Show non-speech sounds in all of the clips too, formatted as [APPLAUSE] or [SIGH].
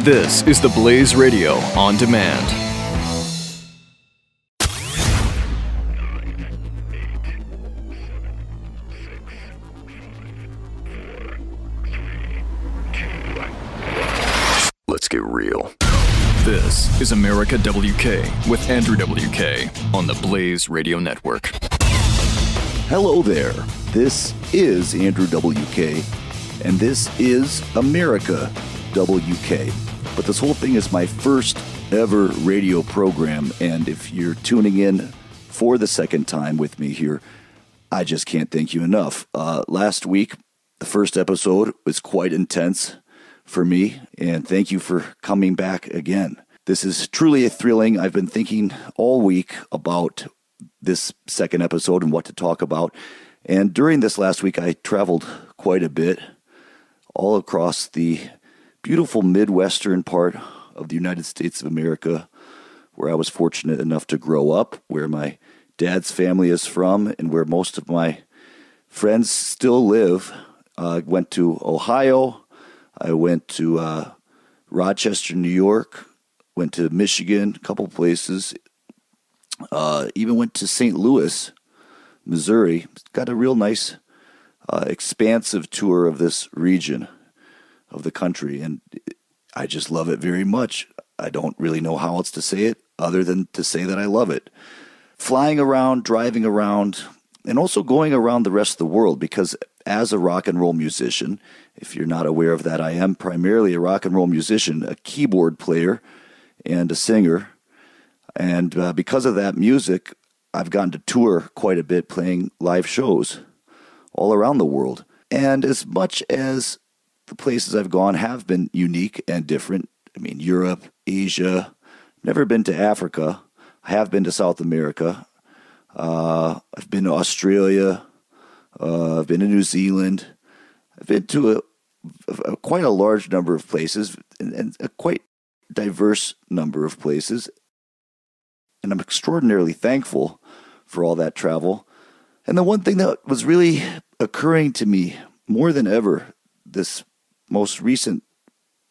This is the Blaze Radio on demand. Let's get real. This is America WK with Andrew WK on the Blaze Radio Network. Hello there. This is Andrew WK, and this is America WK. But this whole thing is my first ever radio program, and if you're tuning in for the second time with me here, I just can't thank you enough. Uh, last week, the first episode was quite intense for me, and thank you for coming back again. This is truly a thrilling. I've been thinking all week about this second episode and what to talk about. And during this last week, I traveled quite a bit all across the beautiful Midwestern part of the United States of America, where I was fortunate enough to grow up, where my dad's family is from, and where most of my friends still live. I uh, went to Ohio, I went to uh, Rochester, New York, went to Michigan, a couple places, uh, even went to St. Louis, Missouri. Got a real nice, uh, expansive tour of this region of the country, and I just love it very much. I don't really know how else to say it other than to say that I love it. Flying around, driving around, and also going around the rest of the world because as a rock and roll musician, if you're not aware of that, I am primarily a rock and roll musician, a keyboard player, and a singer. And uh, because of that music, I've gotten to tour quite a bit playing live shows all around the world. And as much as the places I've gone have been unique and different, I mean, Europe, Asia, never been to Africa. I have been to South America. Uh, I've been to Australia. Uh, I've been to New Zealand. I've been to a, a, quite a large number of places and, and a quite diverse number of places. And I'm extraordinarily thankful for all that travel. And the one thing that was really occurring to me more than ever this most recent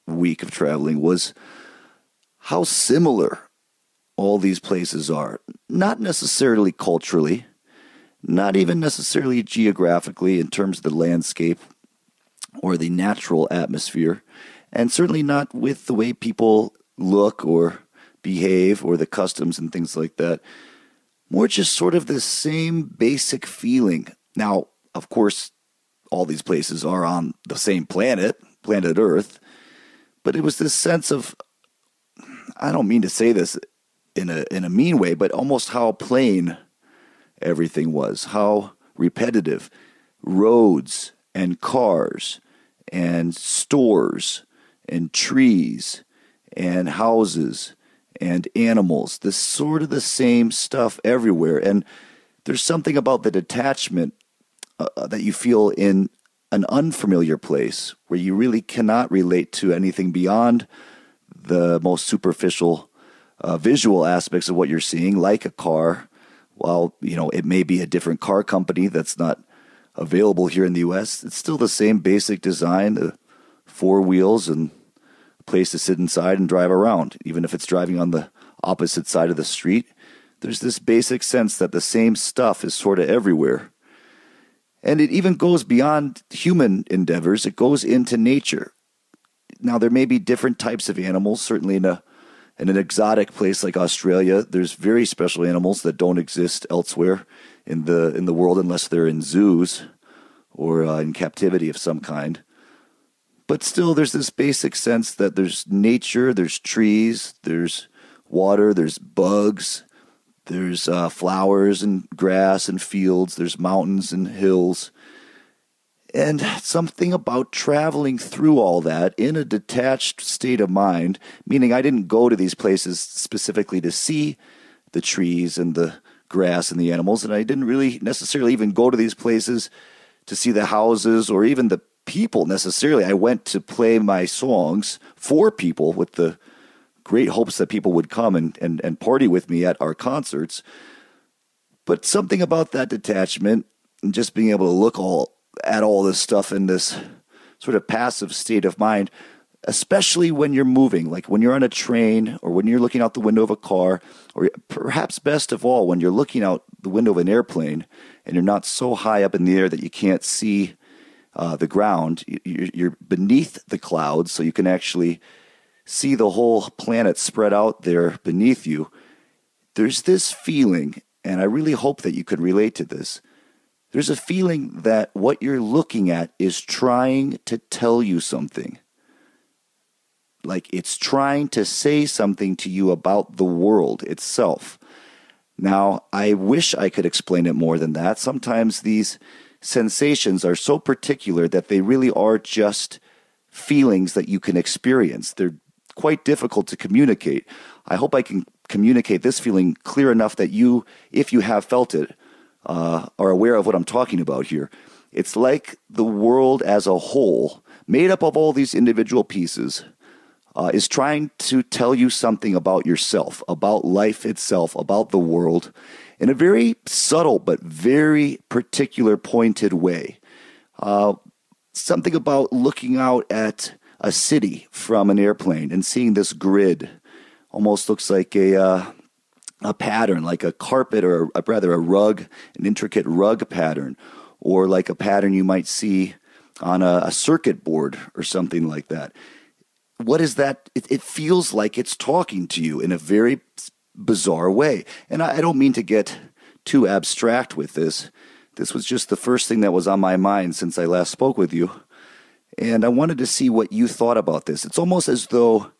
week of traveling was how similar all these places are. Not necessarily culturally, not even necessarily geographically in terms of the landscape or the natural atmosphere, and certainly not with the way people look or behave or the customs and things like that. More just sort of the same basic feeling. Now, of course, all these places are on the same planet, planet Earth, but it was this sense of I don't mean to say this in a in a mean way, but almost how plain everything was, how repetitive roads and cars and stores and trees and houses and animals. This sort of the same stuff everywhere. And there's something about the detachment uh, uh, that you feel in an unfamiliar place where you really cannot relate to anything beyond the most superficial uh, visual aspects of what you're seeing, like a car. While you know it may be a different car company that's not available here in the U.S., it's still the same basic design: the four wheels and a place to sit inside and drive around, even if it's driving on the opposite side of the street. There's this basic sense that the same stuff is sort of everywhere. And it even goes beyond human endeavors, it goes into nature. Now, there may be different types of animals, certainly in, a, in an exotic place like Australia, there's very special animals that don't exist elsewhere in the, in the world unless they're in zoos or uh, in captivity of some kind. But still, there's this basic sense that there's nature, there's trees, there's water, there's bugs, there's uh, flowers and grass and fields, there's mountains and hills. And something about traveling through all that in a detached state of mind, meaning I didn't go to these places specifically to see the trees and the grass and the animals, and I didn't really necessarily even go to these places to see the houses or even the people necessarily. I went to play my songs for people with the great hopes that people would come and, and, and party with me at our concerts. But something about that detachment and just being able to look all at all this stuff in this sort of passive state of mind especially when you're moving, like when you're on a train or when you're looking out the window of a car, or perhaps best of all, when you're looking out the window of an airplane and you're not so high up in the air that you can't see uh, the ground. You're beneath the clouds, so you can actually see the whole planet spread out there beneath you. There's this feeling, and I really hope that you can relate to this. There's a feeling that what you're looking at is trying to tell you something. Like it's trying to say something to you about the world itself. Now, I wish I could explain it more than that. Sometimes these sensations are so particular that they really are just feelings that you can experience. They're quite difficult to communicate. I hope I can communicate this feeling clear enough that you, if you have felt it, uh, are aware of what I'm talking about here. It's like the world as a whole, made up of all these individual pieces, uh, is trying to tell you something about yourself, about life itself, about the world, in a very subtle but very particular, pointed way. Uh, something about looking out at a city from an airplane and seeing this grid almost looks like a uh, a pattern, like a carpet or a, rather a rug, an intricate rug pattern, or like a pattern you might see on a, a circuit board or something like that what is that? It, it, feels like it's talking to you in a very bizarre way. And I, I don't mean to get too abstract with this. This was just the first thing that was on my mind since I last spoke with you. And I wanted to see what you thought about this. It's almost as though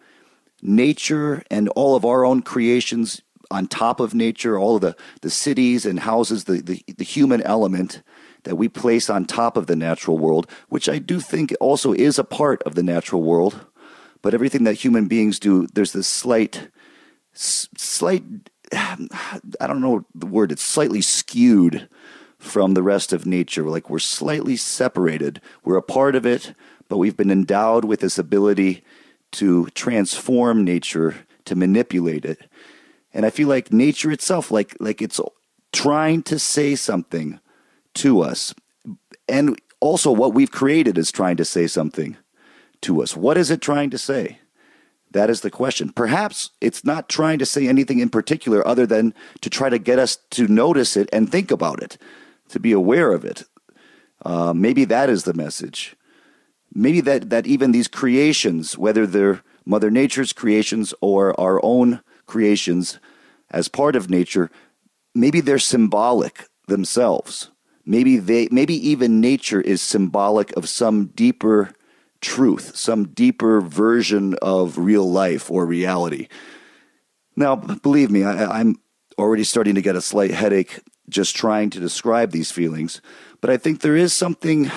nature and all of our own creations on top of nature, all of the, the cities and houses, the, the, the human element that we place on top of the natural world, which I do think also is a part of the natural world but everything that human beings do, there's this slight, slight, [SIGHS] I don't know the word, it's slightly skewed from the rest of nature. Like we're slightly separated. We're a part of it, but we've been endowed with this ability to transform nature, to manipulate it. And I feel like nature itself, like like it's trying to say something to us. And also what we've created is trying to say something to us? What is it trying to say? That is the question. Perhaps it's not trying to say anything in particular other than to try to get us to notice it and think about it, to be aware of it. Uh, maybe that is the message. Maybe that, that even these creations, whether they're Mother Nature's creations or our own creations as part of nature, maybe they're symbolic themselves. Maybe they maybe even nature is symbolic of some deeper truth, some deeper version of real life or reality. Now, believe me, I, I'm already starting to get a slight headache just trying to describe these feelings, but I think there is something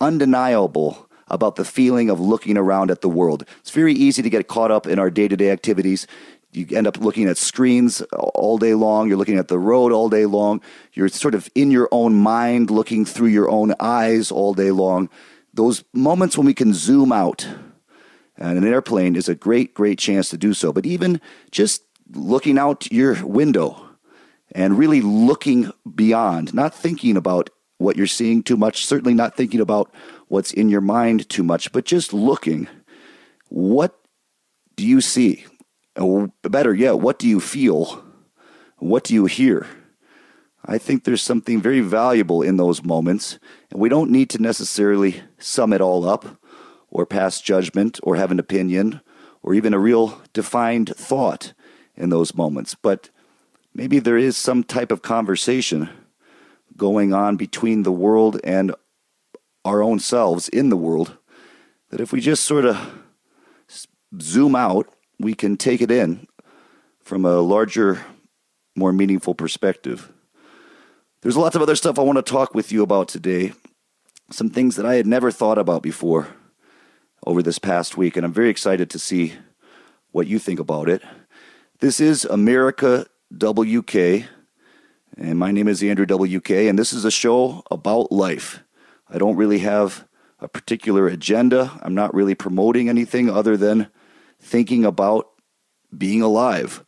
undeniable about the feeling of looking around at the world. It's very easy to get caught up in our day to day activities. You end up looking at screens all day long. You're looking at the road all day long. You're sort of in your own mind, looking through your own eyes all day long those moments when we can zoom out and an airplane is a great, great chance to do so. But even just looking out your window and really looking beyond, not thinking about what you're seeing too much, certainly not thinking about what's in your mind too much, but just looking. What do you see? Or better yet, what do you feel? What do you hear? I think there's something very valuable in those moments, and we don't need to necessarily sum it all up or pass judgment or have an opinion or even a real defined thought in those moments. But maybe there is some type of conversation going on between the world and our own selves in the world that if we just sort of zoom out, we can take it in from a larger, more meaningful perspective. There's lots of other stuff I want to talk with you about today. Some things that I had never thought about before over this past week, and I'm very excited to see what you think about it. This is America WK, and my name is Andrew WK, and this is a show about life. I don't really have a particular agenda. I'm not really promoting anything other than thinking about being alive.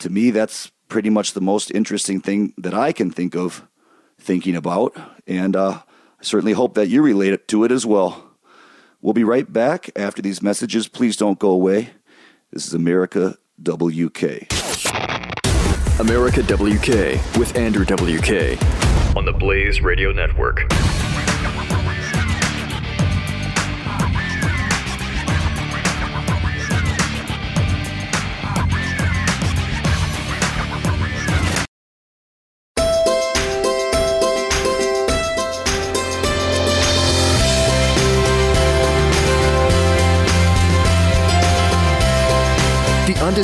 To me, that's pretty much the most interesting thing that I can think of thinking about. And uh, I certainly hope that you relate to it as well. We'll be right back after these messages. Please don't go away. This is America WK. America WK with Andrew WK on the Blaze Radio Network.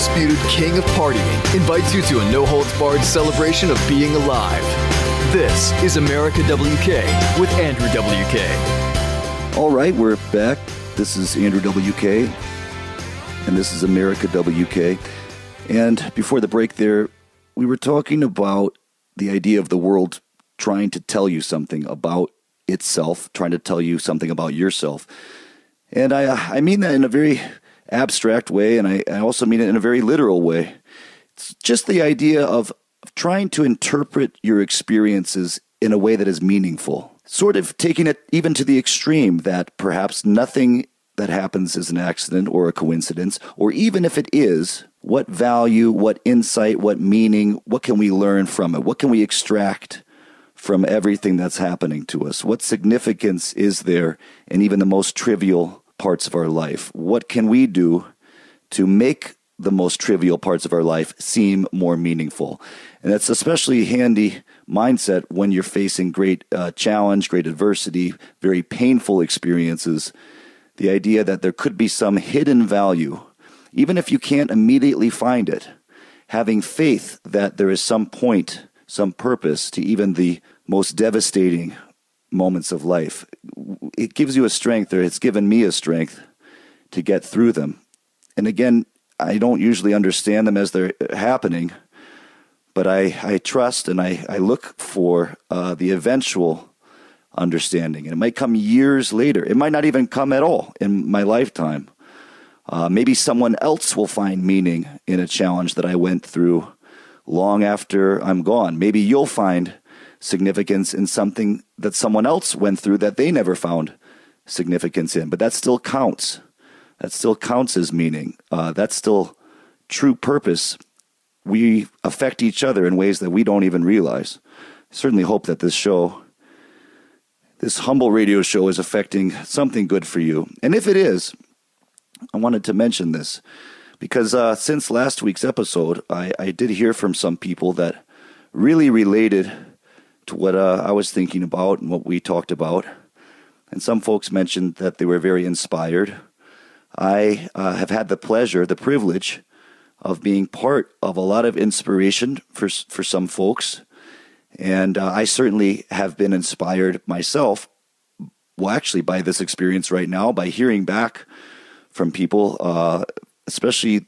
Undisputed king of partying, invites you to a no holds barred celebration of being alive. This is America WK with Andrew WK. All right, we're back. This is Andrew WK, and this is America WK. And before the break, there, we were talking about the idea of the world trying to tell you something about itself, trying to tell you something about yourself. And I, I mean that in a very abstract way, and I, I also mean it in a very literal way. It's just the idea of, of trying to interpret your experiences in a way that is meaningful. Sort of taking it even to the extreme that perhaps nothing that happens is an accident or a coincidence, or even if it is, what value, what insight, what meaning, what can we learn from it? What can we extract from everything that's happening to us? What significance is there in even the most trivial parts of our life? What can we do to make the most trivial parts of our life seem more meaningful? And that's especially handy mindset when you're facing great uh, challenge, great adversity, very painful experiences. The idea that there could be some hidden value, even if you can't immediately find it. Having faith that there is some point, some purpose to even the most devastating moments of life. It gives you a strength, or it's given me a strength to get through them. And again, I don't usually understand them as they're happening, but I, I trust and I, I look for uh, the eventual understanding. And it might come years later. It might not even come at all in my lifetime. Uh, maybe someone else will find meaning in a challenge that I went through long after I'm gone. Maybe you'll find significance in something that someone else went through that they never found significance in. But that still counts. That still counts as meaning. Uh, that's still true purpose. We affect each other in ways that we don't even realize. I certainly hope that this show, this humble radio show, is affecting something good for you. And if it is, I wanted to mention this because uh, since last week's episode, I, I did hear from some people that really related what uh, I was thinking about and what we talked about. And some folks mentioned that they were very inspired. I uh, have had the pleasure, the privilege of being part of a lot of inspiration for for some folks, and uh, I certainly have been inspired myself. Well, actually, by this experience right now, by hearing back from people, uh, especially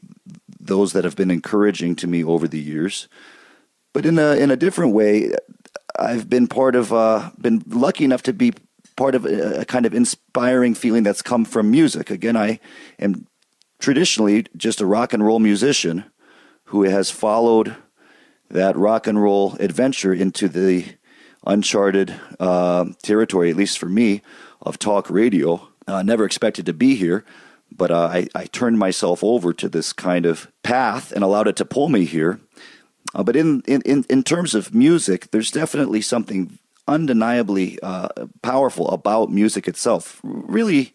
those that have been encouraging to me over the years, but in a in a different way. I've been part of, uh, been lucky enough to be part of a, a, kind of inspiring feeling that's come from music. Again, I am traditionally just a rock and roll musician who has followed that rock and roll adventure into the uncharted uh, territory, at least for me, of talk radio. Uh, never expected to be here, but uh, I, I turned myself over to this kind of path and allowed it to pull me here. Uh, but in, in, in terms of music, there's definitely something undeniably uh, powerful about music itself. Really,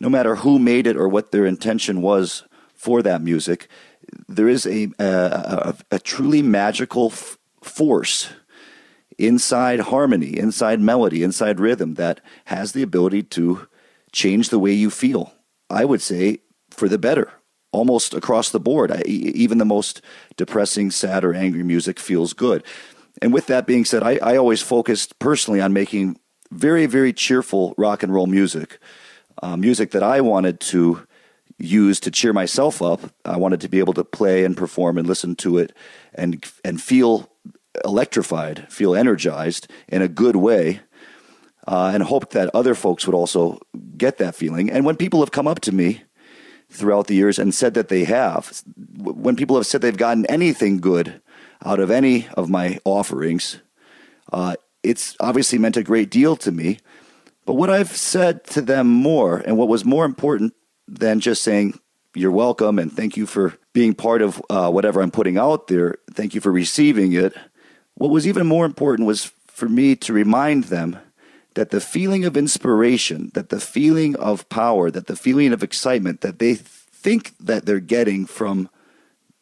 no matter who made it or what their intention was for that music, there is a, a, a, a truly magical f- force inside harmony, inside melody, inside rhythm that has the ability to change the way you feel. I would say for the better almost across the board. I, even the most depressing, sad, or angry music feels good. And with that being said, I, I always focused personally on making very, very cheerful rock and roll music, uh, music that I wanted to use to cheer myself up. I wanted to be able to play and perform and listen to it and and feel electrified, feel energized in a good way. Uh, and hoped that other folks would also get that feeling. And when people have come up to me throughout the years and said that they have. When people have said they've gotten anything good out of any of my offerings, uh, it's obviously meant a great deal to me. But what I've said to them more, and what was more important than just saying, you're welcome and thank you for being part of uh, whatever I'm putting out there, thank you for receiving it. What was even more important was for me to remind them that the feeling of inspiration, that the feeling of power, that the feeling of excitement that they think that they're getting from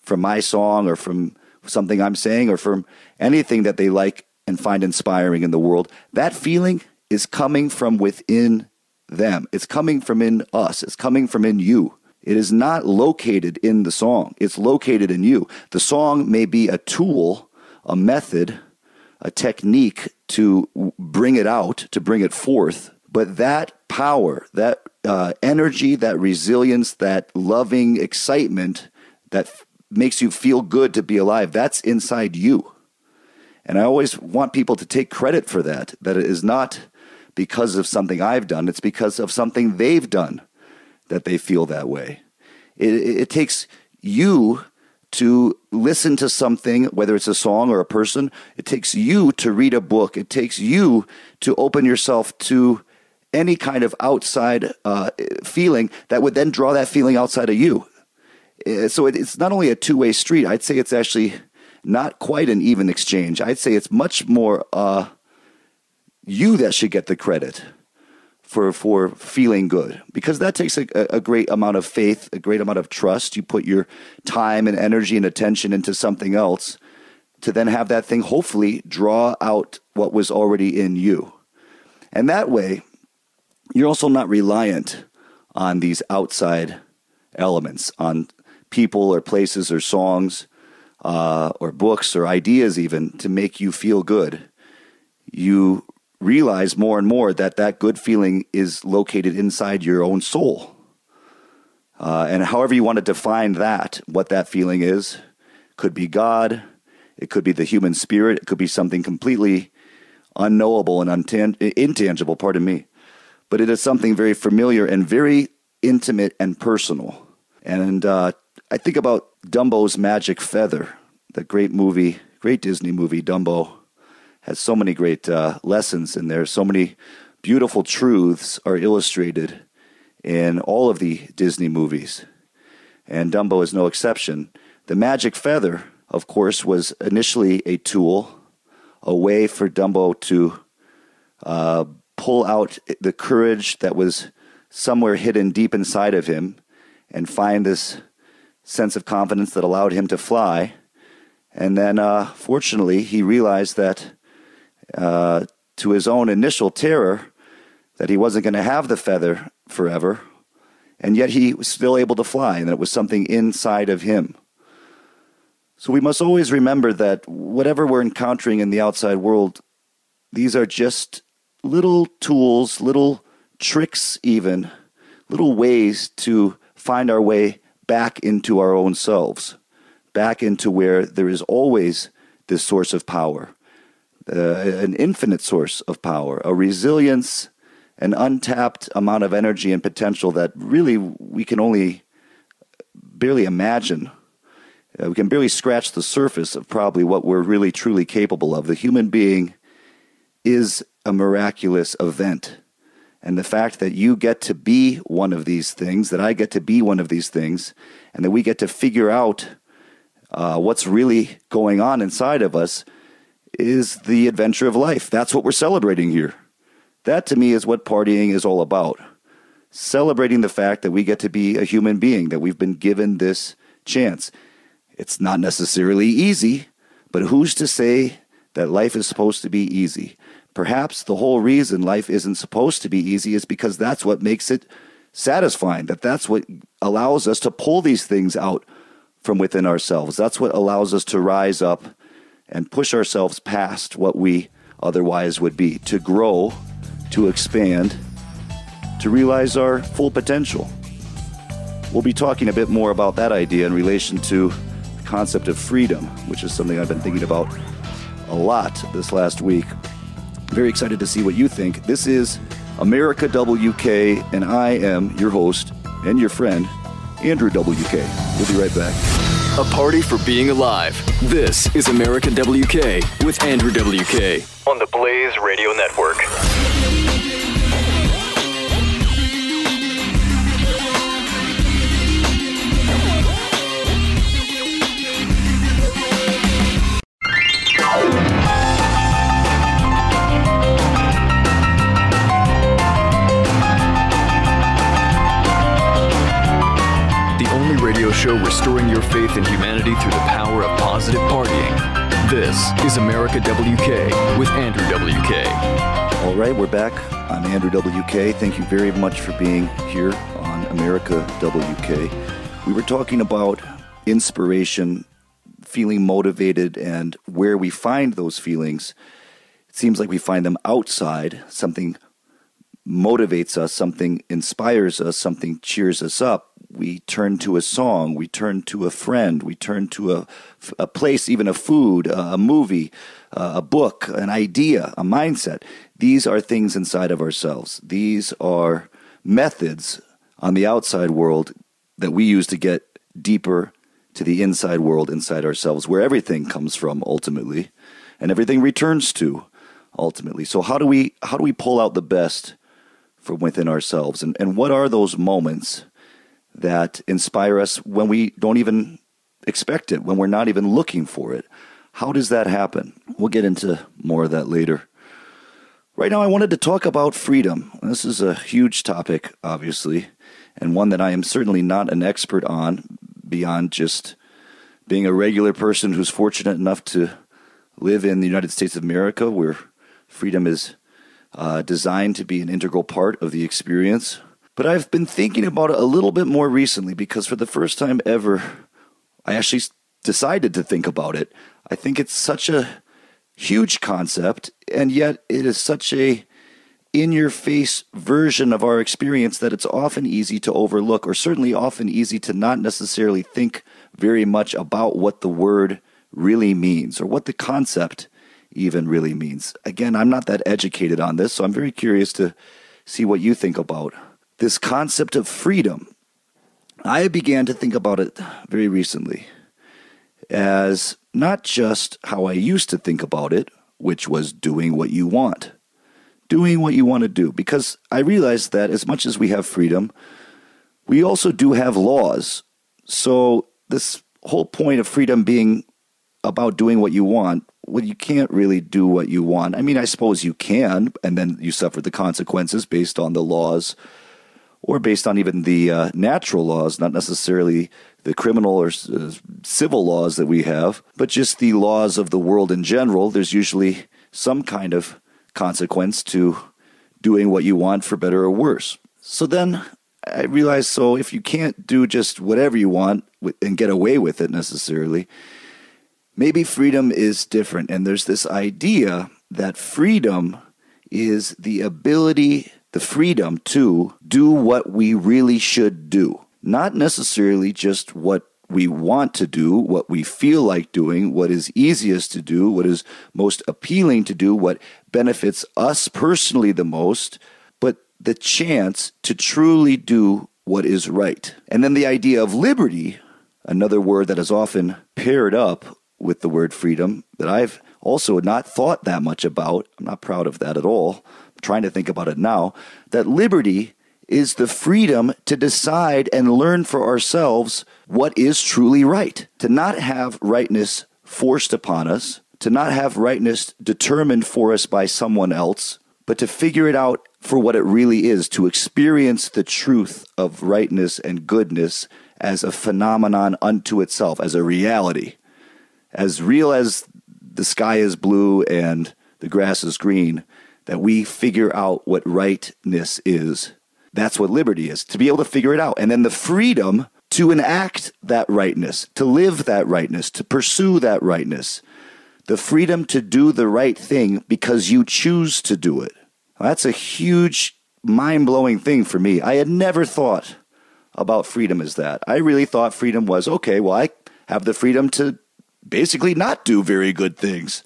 from my song or from something I'm saying or from anything that they like and find inspiring in the world, that feeling is coming from within them. It's coming from in us. It's coming from in you. It is not located in the song. It's located in you. The song may be a tool, a method, a technique to bring it out, to bring it forth. But that power, that uh, energy, that resilience, that loving excitement that f- makes you feel good to be alive, that's inside you. And I always want people to take credit for that, that it is not because of something I've done, it's because of something they've done that they feel that way. It, it takes you to listen to something, whether it's a song or a person. It takes you to read a book. It takes you to open yourself to any kind of outside uh, feeling that would then draw that feeling outside of you. Uh, so it's not only a two way street, I'd say it's actually not quite an even exchange. I'd say it's much more uh, you that should get the credit for for feeling good because that takes a, a great amount of faith, a great amount of trust. You put your time and energy and attention into something else to then have that thing hopefully draw out what was already in you. And that way, you're also not reliant on these outside elements, on people or places or songs uh, or books or ideas, even to make you feel good. You realize more and more that that good feeling is located inside your own soul. Uh, and however you want to define that, what that feeling is, could be God, it could be the human spirit, it could be something completely unknowable and untang- intangible, pardon me. But it is something very familiar and very intimate and personal. And uh, I think about Dumbo's Magic Feather, the great movie, great Disney movie, Dumbo has so many great uh, lessons in there. So many beautiful truths are illustrated in all of the Disney movies, and Dumbo is no exception. The magic feather, of course, was initially a tool, a way for Dumbo to uh, pull out the courage that was somewhere hidden deep inside of him and find this sense of confidence that allowed him to fly. And then, uh, fortunately, he realized that uh, to his own initial terror that he wasn't going to have the feather forever, and yet he was still able to fly, and it was something inside of him. So we must always remember that whatever we're encountering in the outside world, these are just little tools, little tricks, even little ways to find our way back into our own selves, back into where there is always this source of power an infinite source of power, a resilience, an untapped amount of energy and potential that really we can only barely imagine. Uh, we can barely scratch the surface of probably what we're really truly capable of. The human being is a miraculous event. And the fact that you get to be one of these things, that I get to be one of these things, and that we get to figure out uh, what's really going on inside of us is the adventure of life. That's what we're celebrating here. That to me is what partying is all about. Celebrating the fact that we get to be a human being, that we've been given this chance. It's not necessarily easy, but who's to say that life is supposed to be easy? Perhaps the whole reason life isn't supposed to be easy is because that's what makes it satisfying, that that's what allows us to pull these things out from within ourselves. That's what allows us to rise up and push ourselves past what we otherwise would be, to grow, to expand, to realize our full potential. We'll be talking a bit more about that idea in relation to the concept of freedom, which is something I've been thinking about a lot this last week. Very excited to see what you think. This is America WK, and I am your host and your friend, Andrew WK. We'll be right back. A party for being alive. This is America WK with Andrew WK on the Blaze Radio Network. Show restoring your faith in humanity through the power of positive partying. This is America WK with Andrew WK. All right, we're back. I'm Andrew WK. Thank you very much for being here on America WK. We were talking about inspiration, feeling motivated, and where we find those feelings. It seems like we find them outside, something motivates us, something inspires us, something cheers us up, we turn to a song, we turn to a friend, we turn to a, a place, even a food, a, movie, a book, an idea, a mindset. These are things inside of ourselves. These are methods on the outside world that we use to get deeper to the inside world inside ourselves, where everything comes from ultimately, and everything returns to ultimately. So how do we how do we pull out the best from within ourselves. And, and what are those moments that inspire us when we don't even expect it, when we're not even looking for it? How does that happen? We'll get into more of that later. Right now, I wanted to talk about freedom. This is a huge topic, obviously, and one that I am certainly not an expert on beyond just being a regular person who's fortunate enough to live in the United States of America where freedom is uh, designed to be an integral part of the experience. But I've been thinking about it a little bit more recently because for the first time ever, I actually decided to think about it. I think it's such a huge concept, and yet it is such a in your face version of our experience that it's often easy to overlook, or certainly often easy to not necessarily think very much about what the word really means or what the concept even really means. Again, I'm not that educated on this, so I'm very curious to see what you think about this concept of freedom. I began to think about it very recently as not just how I used to think about it, which was doing what you want. Doing what you want to do. Because I realized that as much as we have freedom, we also do have laws. So, this whole point of freedom being about doing what you want well, you can't really do what you want. I mean, I suppose you can, and then you suffer the consequences based on the laws or based on even the uh, natural laws, not necessarily the criminal or uh, civil laws that we have, but just the laws of the world in general. There's usually some kind of consequence to doing what you want for better or worse. So then I realized so if you can't do just whatever you want and get away with it necessarily, maybe freedom is different. And there's this idea that freedom is the ability, the freedom to do what we really should do, not necessarily just what we want to do, what we feel like doing, what is easiest to do, what is most appealing to do, what benefits us personally the most, but the chance to truly do what is right. And then the idea of liberty, another word that is often paired up with the word freedom that I've also not thought that much about. I'm not proud of that at all. Trying to think about it now. That liberty is the freedom to decide and learn for ourselves what is truly right, to not have rightness forced upon us, to not have rightness determined for us by someone else, but to figure it out for what it really is, to experience the truth of rightness and goodness as a phenomenon unto itself, as a reality as real as the sky is blue and the grass is green, that we figure out what rightness is. That's what liberty is, to be able to figure it out. And then the freedom to enact that rightness, to live that rightness, to pursue that rightness. The freedom to do the right thing because you choose to do it. That's a huge, mind blowing thing for me. I had never thought about freedom as that. I really thought freedom was okay, well, I have the freedom to basically not do very good things.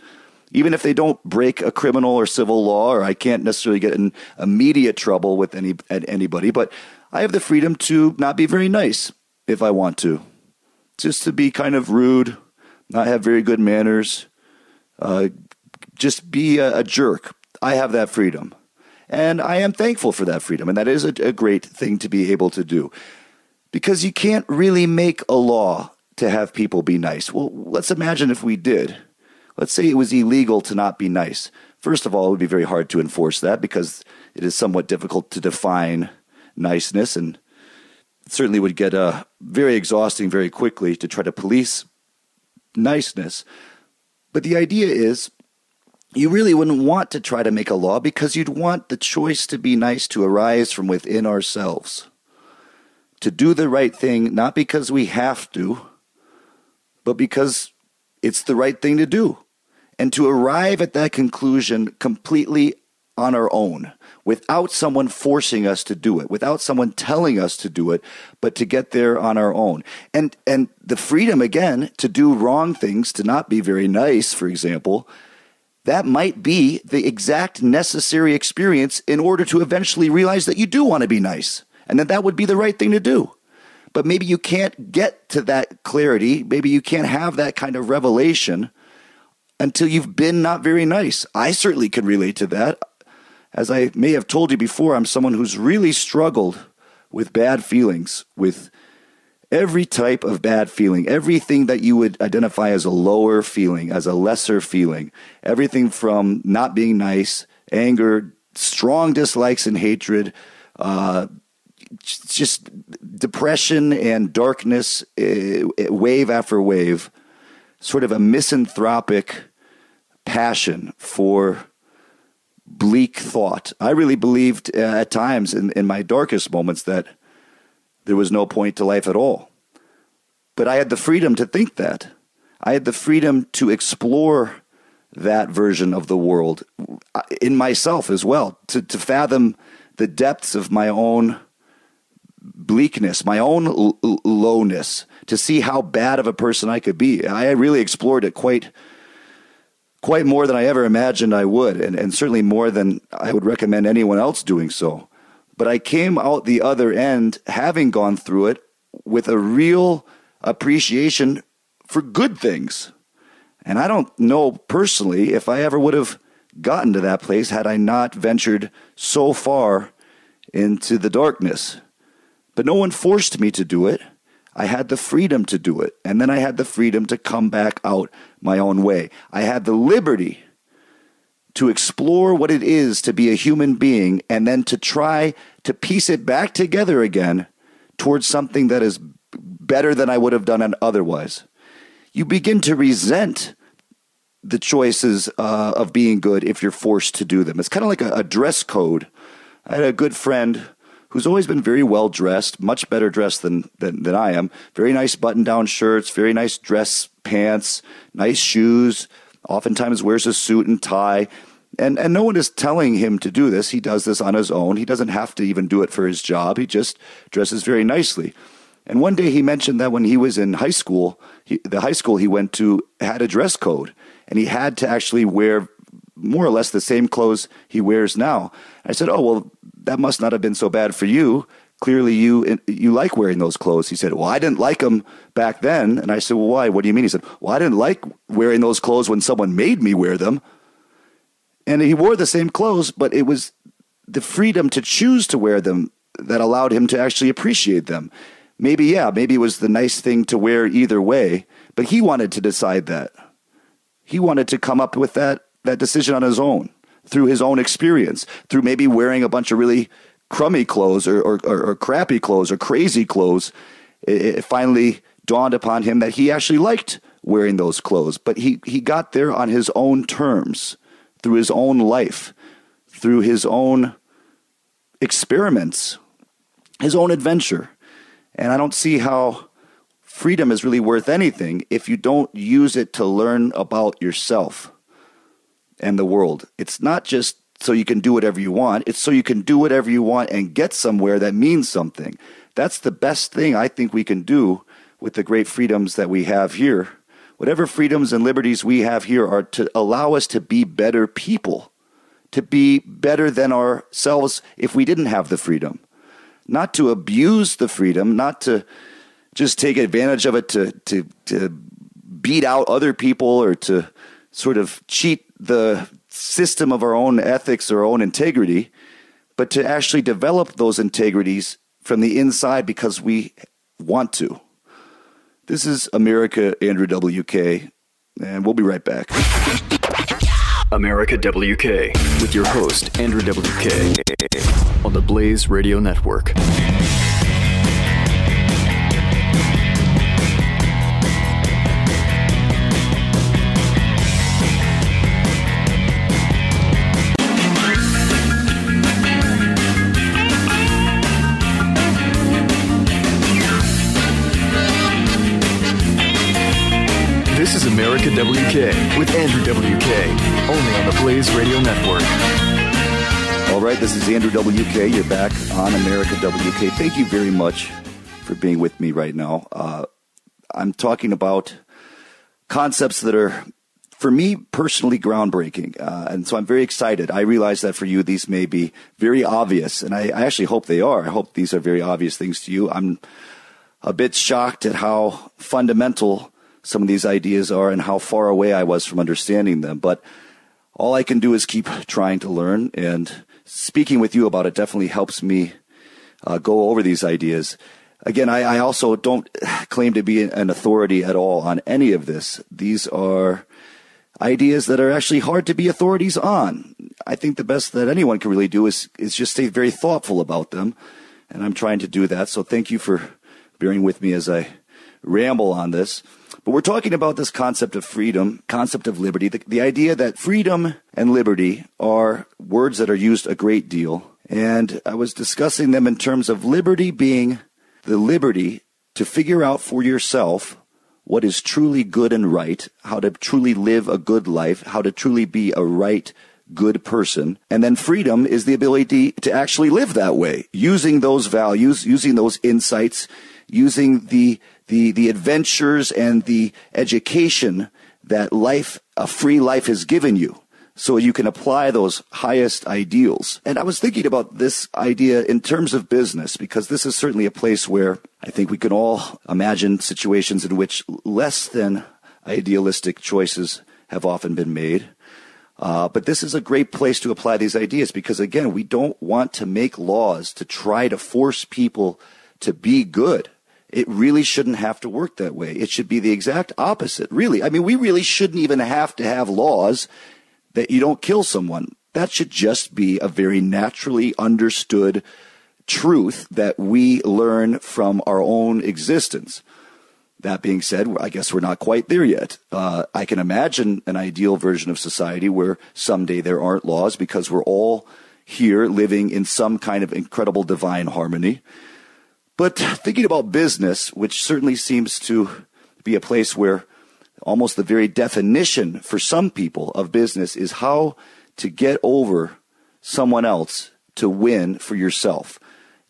Even if they don't break a criminal or civil law, or I can't necessarily get in immediate trouble with any anybody, but I have the freedom to not be very nice if I want to, just to be kind of rude, not have very good manners, uh, just be a, a, jerk. I have that freedom, and I am thankful for that freedom, and that is a, a great thing to be able to do, because you can't really make a law to have people be nice. Well, let's imagine if we did. Let's say it was illegal to not be nice. First of all, it would be very hard to enforce that because it is somewhat difficult to define niceness. And certainly would get uh, very exhausting very quickly to try to police niceness. But the idea is you really wouldn't want to try to make a law because you'd want the choice to be nice to arise from within ourselves. To do the right thing, not because we have to, but because it's the right thing to do. And to arrive at that conclusion completely on our own, without someone forcing us to do it, without someone telling us to do it, but to get there on our own. And and the freedom again to do wrong things, to not be very nice, for example, that might be the exact necessary experience in order to eventually realize that you do want to be nice and that that would be the right thing to do. But maybe you can't get to that clarity. Maybe you can't have that kind of revelation until you've been not very nice. I certainly could relate to that. As I may have told you before, I'm someone who's really struggled with bad feelings, with every type of bad feeling, everything that you would identify as a lower feeling, as a lesser feeling, everything from not being nice, anger, strong dislikes and hatred, uh, just depression and darkness, uh, wave after wave, sort of a misanthropic passion for bleak thought. I really believed uh, at times in, in my darkest moments that there was no point to life at all. But I had the freedom to think that. I had the freedom to explore that version of the world uh, in myself as well, to, to fathom the depths of my own bleakness, my own l- lowness, to see how bad of a person I could be. I really explored it quite quite more than I ever imagined I would, and, and certainly more than I would recommend anyone else doing so. But I came out the other end, having gone through it, with a real appreciation for good things. And I don't know personally if I ever would have gotten to that place had I not ventured so far into the darkness. But no one forced me to do it. I had the freedom to do it. And then I had the freedom to come back out my own way. I had the liberty to explore what it is to be a human being and then to try to piece it back together again towards something that is better than I would have done otherwise. You begin to resent the choices uh, of being good if you're forced to do them. It's kind of like a, a dress code. I had a good friend who's always been very well dressed, much better dressed than, than, than I am. Very nice button down shirts, very nice dress pants, nice shoes, oftentimes wears a suit and tie. And, and no one is telling him to do this. He does this on his own. He doesn't have to even do it for his job. He just dresses very nicely. And one day he mentioned that when he was in high school, he, the high school he went to had a dress code, and he had to actually wear more or less the same clothes he wears now. I said, "Oh well, that must not have been so bad for you. Clearly, you you like wearing those clothes." He said, "Well, I didn't like them back then." And I said, "Well, why? What do you mean?" He said, "Well, I didn't like wearing those clothes when someone made me wear them." And he wore the same clothes, but it was the freedom to choose to wear them that allowed him to actually appreciate them. Maybe, yeah, maybe it was the nice thing to wear either way, but he wanted to decide that. He wanted to come up with that that decision on his own through his own experience, through maybe wearing a bunch of really crummy clothes or, or, or, or crappy clothes or crazy clothes. It, it finally dawned upon him that he actually liked wearing those clothes, but he, he got there on his own terms, through his own life, through his own experiments, his own adventure. And I don't see how freedom is really worth anything if you don't use it to learn about yourself and the world. It's not just so you can do whatever you want, it's so you can do whatever you want and get somewhere that means something. That's the best thing I think we can do with the great freedoms that we have here. Whatever freedoms and liberties we have here are to allow us to be better people, to be better than ourselves if we didn't have the freedom. Not to abuse the freedom, not to just take advantage of it to, to, to beat out other people or to sort of cheat the system of our own ethics or our own integrity, but to actually develop those integrities from the inside because we want to. This is America, Andrew WK, and we'll be right back. America WK with your host, Andrew WK, on the Blaze Radio Network. WK with Andrew WK, only on the Blaze Radio Network. All right, this is Andrew WK. You're back on America WK. Thank you very much for being with me right now. Uh, I'm talking about concepts that are, for me personally, groundbreaking. Uh, and so I'm very excited. I realize that for you, these may be very obvious, and I, I actually hope they are. I hope these are very obvious things to you. I'm a bit shocked at how fundamental some of these ideas are and how far away I was from understanding them. But all I can do is keep trying to learn, and speaking with you about it definitely helps me uh, go over these ideas. Again, I, I, also don't claim to be an authority at all on any of this. These are ideas that are actually hard to be authorities on. I think the best that anyone can really do is is just stay very thoughtful about them, and I'm trying to do that. So thank you for bearing with me as I ramble on this. But we're talking about this concept of freedom, concept of liberty, the, the idea that freedom and liberty are words that are used a great deal. And I was discussing them in terms of liberty being the liberty to figure out for yourself what is truly good and right, how to truly live a good life, how to truly be a right, good person. And then freedom is the ability to actually live that way, using those values, using those insights, using the the, the adventures and the education that life, a free life has given you. So you can apply those highest ideals. And I was thinking about this idea in terms of business, because this is certainly a place where I think we can all imagine situations in which less than idealistic choices have often been made. Uh, but this is a great place to apply these ideas because, again, we don't want to make laws to try to force people to be good. It really shouldn't have to work that way. It should be the exact opposite, really. I mean, we really shouldn't even have to have laws that you don't kill someone. That should just be a very naturally understood truth that we learn from our own existence. That being said, I guess we're not quite there yet. Uh, I can imagine an ideal version of society where someday there aren't laws because we're all here living in some kind of incredible divine harmony. But thinking about business, which certainly seems to be a place where almost the very definition for some people of business is how to get over someone else to win for yourself.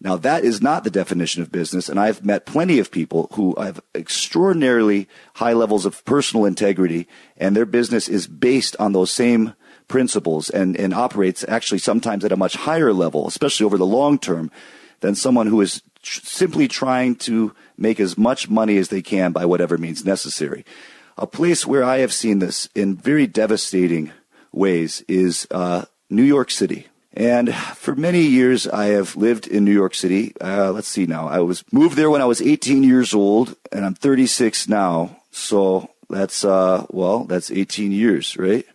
Now, that is not the definition of business, and I've met plenty of people who have extraordinarily high levels of personal integrity, and their business is based on those same principles and, and operates actually sometimes at a much higher level, especially over the long term, than someone who is simply trying to make as much money as they can by whatever means necessary. A place where I have seen this in very devastating ways is uh, New York City. And for many years, I have lived in New York City. Uh, let's see now. I was moved there when I was 18 years old, and I'm 36 now. So that's, uh, well, that's 18 years, right?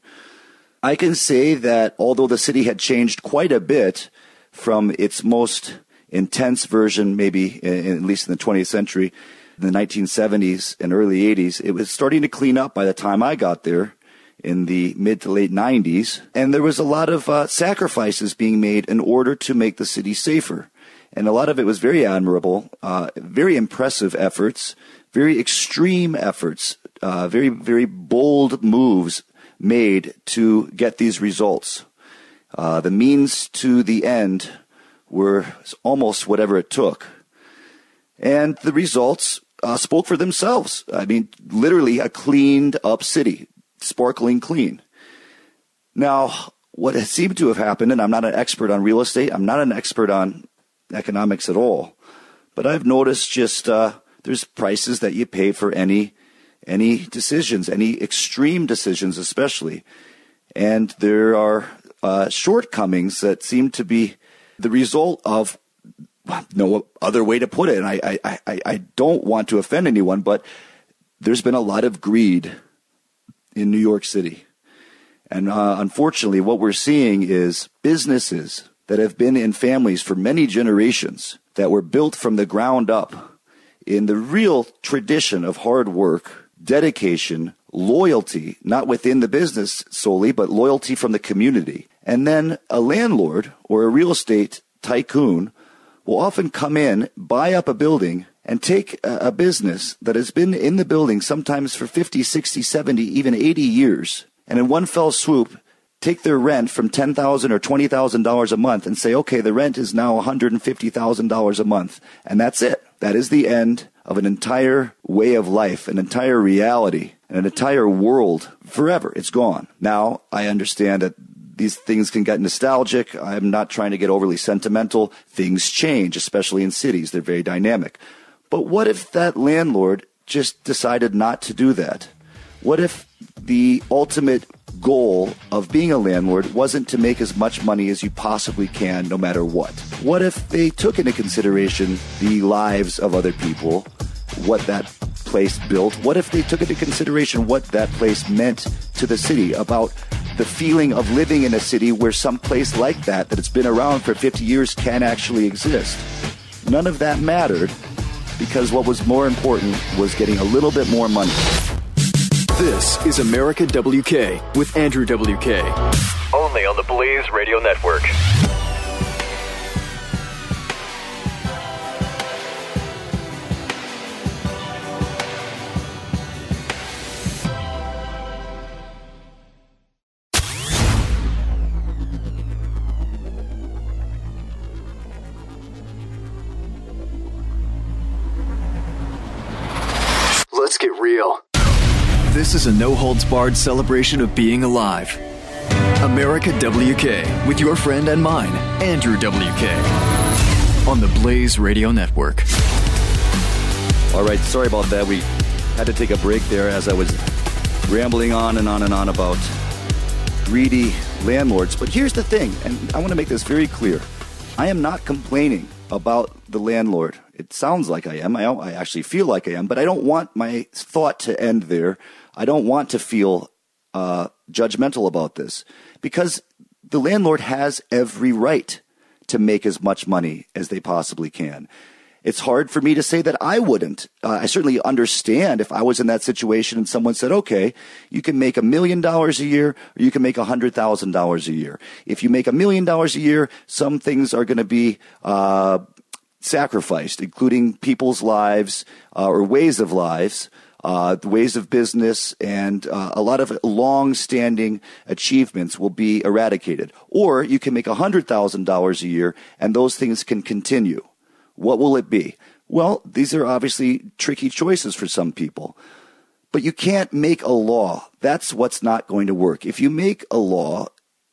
I can say that although the city had changed quite a bit from its most intense version, maybe in, at least in the 20th century, in the 1970s and early 80s. It was starting to clean up by the time I got there in the mid to late 90s. And there was a lot of uh, sacrifices being made in order to make the city safer. And a lot of it was very admirable, uh, very impressive efforts, very extreme efforts, uh, very, very bold moves made to get these results. Uh, the means to the end were almost whatever it took. And the results uh, spoke for themselves. I mean, literally a cleaned up city, sparkling clean. Now, what has seemed to have happened, and I'm not an expert on real estate, I'm not an expert on economics at all, but I've noticed just uh, there's prices that you pay for any any decisions, any extreme decisions, especially, and there are uh, shortcomings that seem to be the result of no other way to put it. And I, I, I, I don't want to offend anyone, but there's been a lot of greed in New York City. And uh, unfortunately, what we're seeing is businesses that have been in families for many generations that were built from the ground up in the real tradition of hard work, dedication, loyalty, not within the business solely, but loyalty from the community. And then a landlord or a real estate tycoon will often come in, buy up a building, and take a, business that has been in the building sometimes for 50, 60, 70, even 80 years, and in one fell swoop, take their rent from 10,000 or $20,000 a month and say, okay, the rent is now $150,000 a month. And that's it. That is the end of an entire way of life, an entire reality, an entire world forever. It's gone. Now, I understand that these things can get nostalgic. I'm not trying to get overly sentimental. Things change, especially in cities. They're very dynamic. But what if that landlord just decided not to do that? What if the ultimate goal of being a landlord wasn't to make as much money as you possibly can no matter what? What if they took into consideration the lives of other people, what that place built? What if they took into consideration what that place meant to the city about the feeling of living in a city where some place like that, that has been around for 50 years, can actually exist? None of that mattered because what was more important was getting a little bit more money. This is America WK with Andrew WK. Only on the Blaze Radio Network. This is a no holds barred celebration of being alive. America WK with your friend and mine, Andrew WK. On the Blaze Radio Network. All right, sorry about that. We had to take a break there as I was rambling on and on and on about greedy landlords. But here's the thing, and I want to make this very clear I am not complaining about the landlord. It sounds like I am. I, I actually feel like I am, but I don't want my thought to end there. I don't want to feel uh, judgmental about this because the landlord has every right to make as much money as they possibly can. It's hard for me to say that I wouldn't. Uh, I certainly understand if I was in that situation and someone said, okay, you can make a million dollars a year or you can make a hundred thousand dollars a year. If you make a million dollars a year, some things are going to be, uh, sacrificed, including people's lives uh, or ways of lives, uh, the ways of business, and uh, a lot of long-standing achievements will be eradicated. Or you can make $100,000 a year, and those things can continue. What will it be? Well, these are obviously tricky choices for some people. But you can't make a law. That's what's not going to work. If you make a law,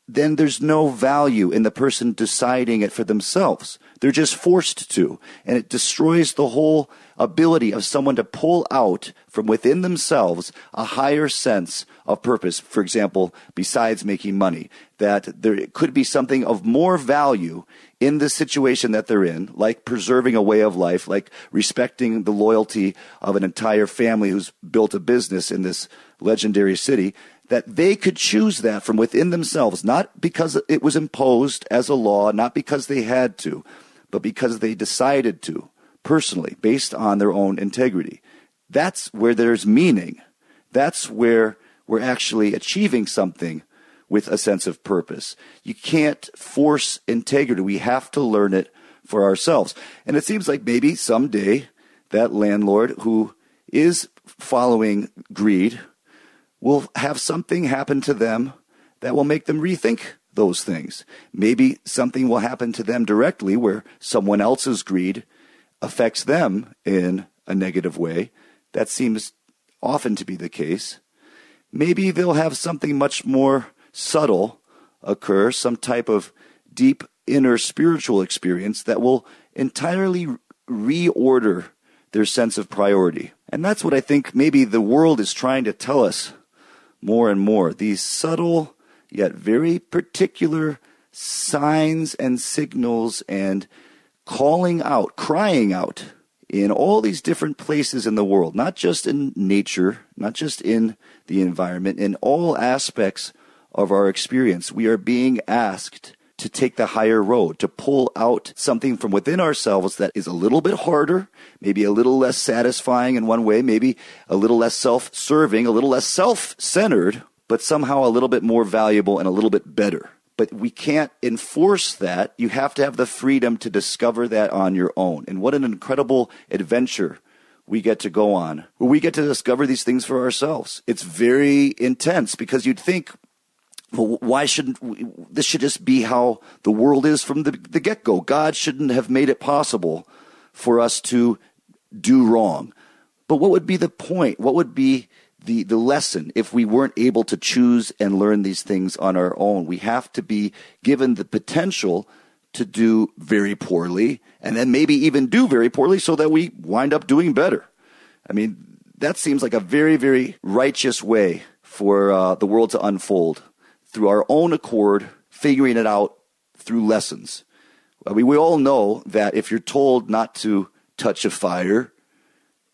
then there's no value in the person deciding it for themselves. They're just forced to. And it destroys the whole ability of someone to pull out from within themselves a higher sense of purpose. For example, besides making money, that there could be something of more value in the situation that they're in, like preserving a way of life, like respecting the loyalty of an entire family who's built a business in this legendary city, that they could choose that from within themselves, not because it was imposed as a law, not because they had to, but because they decided to personally based on their own integrity. That's where there's meaning. That's where we're actually achieving something with a sense of purpose. You can't force integrity. We have to learn it for ourselves. And it seems like maybe someday that landlord who is following greed will have something happen to them that will make them rethink those things. Maybe something will happen to them directly where someone else's greed affects them in a negative way. That seems often to be the case. Maybe they'll have something much more subtle occur, some type of deep inner spiritual experience that will entirely reorder their sense of priority. And that's what I think maybe the world is trying to tell us more and more. These subtle yet very particular signs and signals and calling out, crying out in all these different places in the world, not just in nature, not just in the environment, in all aspects of our experience. We are being asked to take the higher road, to pull out something from within ourselves that is a little bit harder, maybe a little less satisfying in one way, maybe a little less self serving, a little less self centered, but somehow a little bit more valuable and a little bit better. But we can't enforce that. You have to have the freedom to discover that on your own. And what an incredible adventure we get to go on where we get to discover these things for ourselves. It's very intense because you'd think, well, why shouldn't we, this should just be how the world is from the, the get go? God shouldn't have made it possible for us to do wrong. But what would be the point? What would be the, the lesson if we weren't able to choose and learn these things on our own? We have to be given the potential to do very poorly and then maybe even do very poorly so that we wind up doing better. I mean, that seems like a very, very righteous way for uh, the world to unfold through our own accord, figuring it out through lessons. I mean, we all know that if you're told not to touch a fire,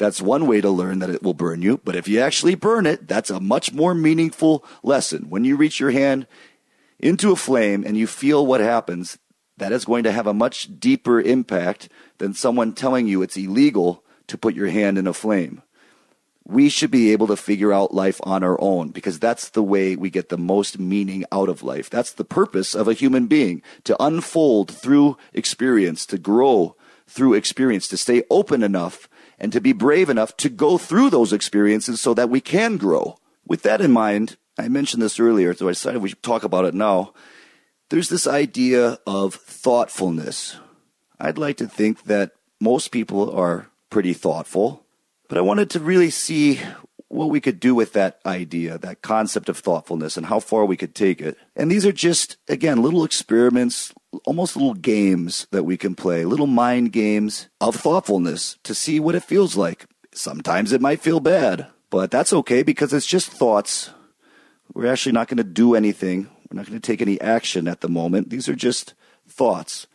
that's one way to learn that it will burn you. But if you actually burn it, that's a much more meaningful lesson. When you reach your hand into a flame and you feel what happens, that is going to have a much deeper impact than someone telling you it's illegal to put your hand in a flame. We should be able to figure out life on our own because that's the way we get the most meaning out of life. That's the purpose of a human being to unfold through experience, to grow through experience, to stay open enough and to be brave enough to go through those experiences so that we can grow. With that in mind, I mentioned this earlier, so I decided we should talk about it now there's this idea of thoughtfulness. I'd like to think that most people are pretty thoughtful, but I wanted to really see what we could do with that idea, that concept of thoughtfulness, and how far we could take it. And these are just, again, little experiments, almost little games that we can play, little mind games of thoughtfulness to see what it feels like. Sometimes it might feel bad, but that's okay because it's just thoughts. We're actually not going to do anything. We're not going to take any action at the moment. These are just thoughts.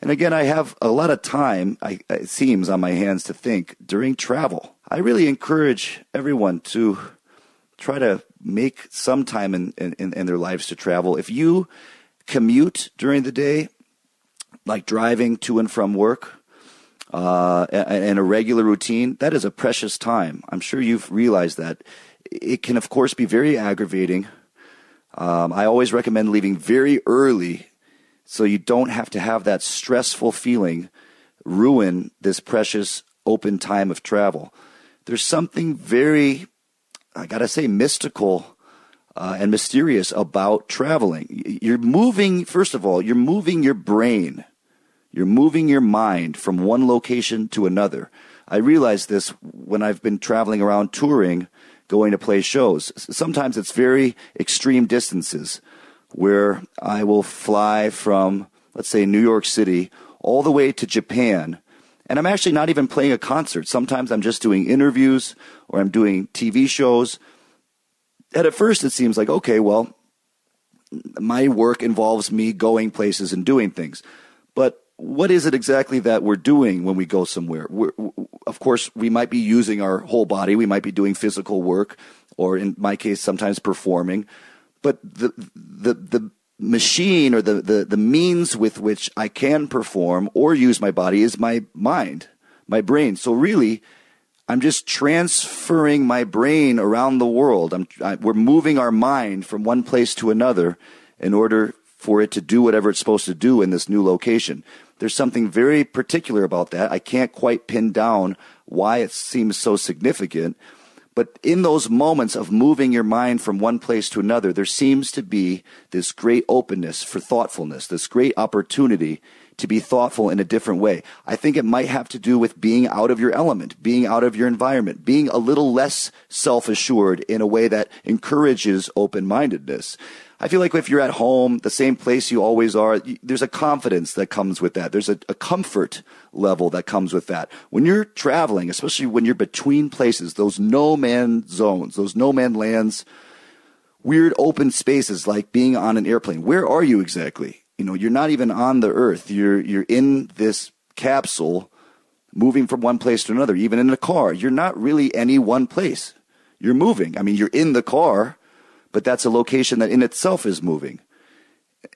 And again, I have a lot of time, I, it seems, on my hands to think during travel. I really encourage everyone to try to make some time in, in, in their lives to travel. If you commute during the day, like driving to and from work, uh, and a regular routine, that is a precious time. I'm sure you've realized that. It can, of course, be very aggravating um, I always recommend leaving very early so you don't have to have that stressful feeling ruin this precious open time of travel. There's something very, I gotta say, mystical uh, and mysterious about traveling. You're moving, first of all, you're moving your brain. You're moving your mind from one location to another. I realize this when I've been traveling around touring going to play shows. Sometimes it's very extreme distances where I will fly from, let's say, New York City all the way to Japan. And I'm actually not even playing a concert. Sometimes I'm just doing interviews or I'm doing TV shows. And at first, it seems like, okay, well, my work involves me going places and doing things. But what is it exactly that we're doing when we go somewhere? We're, of course, we might be using our whole body. We might be doing physical work, or in my case, sometimes performing. But the the the machine or the, the, the means with which I can perform or use my body is my mind, my brain. So really, I'm just transferring my brain around the world. I'm, I, we're moving our mind from one place to another in order for it to do whatever it's supposed to do in this new location. There's something very particular about that. I can't quite pin down why it seems so significant. But in those moments of moving your mind from one place to another, there seems to be this great openness for thoughtfulness, this great opportunity to be thoughtful in a different way. I think it might have to do with being out of your element, being out of your environment, being a little less self assured in a way that encourages open mindedness. I feel like if you're at home, the same place you always are, there's a confidence that comes with that. There's a, a comfort level that comes with that. When you're traveling, especially when you're between places, those no man zones, those no man lands, weird open spaces like being on an airplane. Where are you exactly? You know, you're not even on the earth. You're, you're in this capsule moving from one place to another, even in a car. You're not really any one place. You're moving. I mean, you're in the car, but that's a location that in itself is moving.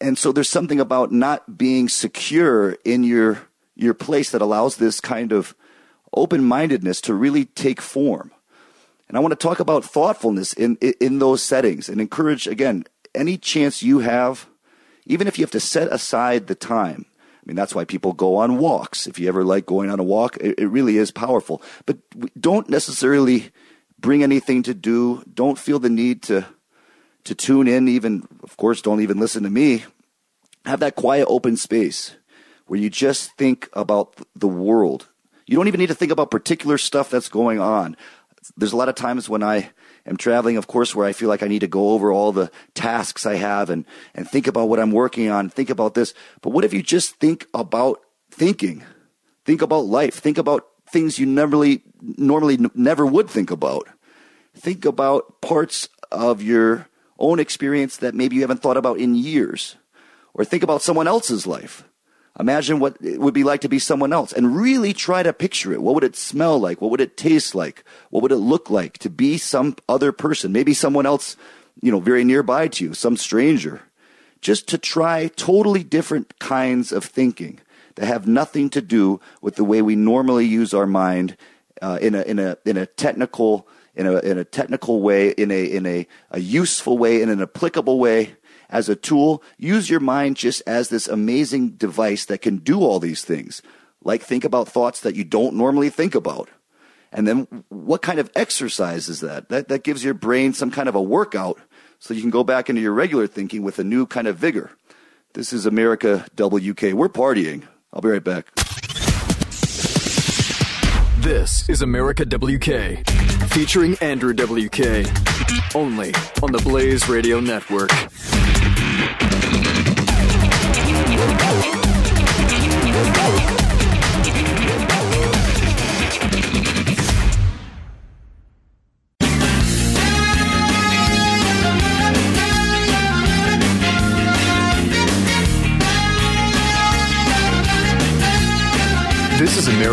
And so there's something about not being secure in your your place that allows this kind of open-mindedness to really take form. And I want to talk about thoughtfulness in in those settings and encourage again any chance you have even if you have to set aside the time. I mean, that's why people go on walks. If you ever like going on a walk, it, it really is powerful. But don't necessarily bring anything to do. Don't feel the need to to tune in. Even, of course, don't even listen to me. Have that quiet, open space where you just think about the world. You don't even need to think about particular stuff that's going on. There's a lot of times when I am traveling, of course, where I feel like I need to go over all the tasks I have and, and think about what I'm working on, think about this. But what if you just think about thinking? Think about life. Think about things you never, normally never would think about. Think about parts of your own experience that maybe you haven't thought about in years. Or think about someone else's life. Imagine what it would be like to be someone else and really try to picture it. What would it smell like? What would it taste like? What would it look like to be some other person? Maybe someone else, you know, very nearby to you, some stranger. Just to try totally different kinds of thinking that have nothing to do with the way we normally use our mind uh, in a in a in a technical in a in a technical way, in a in a, a useful way, in an applicable way as a tool. Use your mind just as this amazing device that can do all these things. Like think about thoughts that you don't normally think about. And then what kind of exercise is that? That, that gives your brain some kind of a workout so you can go back into your regular thinking with a new kind of vigor. This is America WK. We're partying. I'll be right back. This is America WK, featuring Andrew WK, only on the Blaze Radio Network.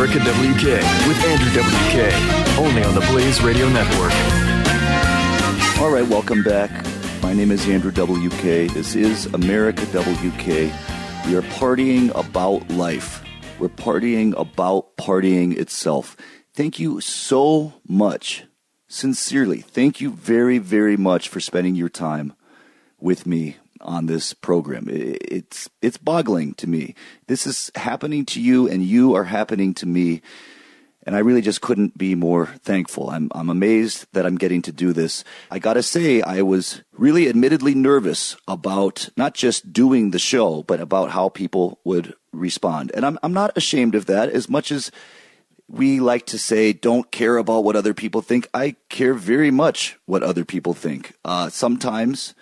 America WK with Andrew WK, only on the Blaze Radio Network. All right, welcome back. My name is Andrew WK. This is America WK. We are partying about life. We're partying about partying itself. Thank you so much. Sincerely, thank you very, very much for spending your time with me on this program. It's it's boggling to me. This is happening to you and you are happening to me and I really just couldn't be more thankful. I'm, I'm amazed that I'm getting to do this. I gotta say, I was really admittedly nervous about not just doing the show, but about how people would respond. And I'm, I'm not ashamed of that as much as we like to say, don't care about what other people think. I care very much what other people think. Uh, sometimes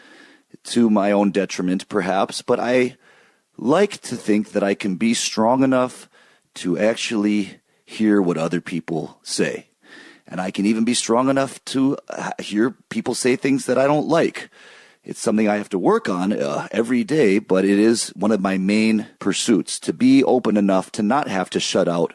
to my own detriment, perhaps, but I like to think that I can be strong enough to actually hear what other people say. And I can even be strong enough to uh, hear people say things that I don't like. It's something I have to work on uh, every day, but it is one of my main pursuits to be open enough to not have to shut out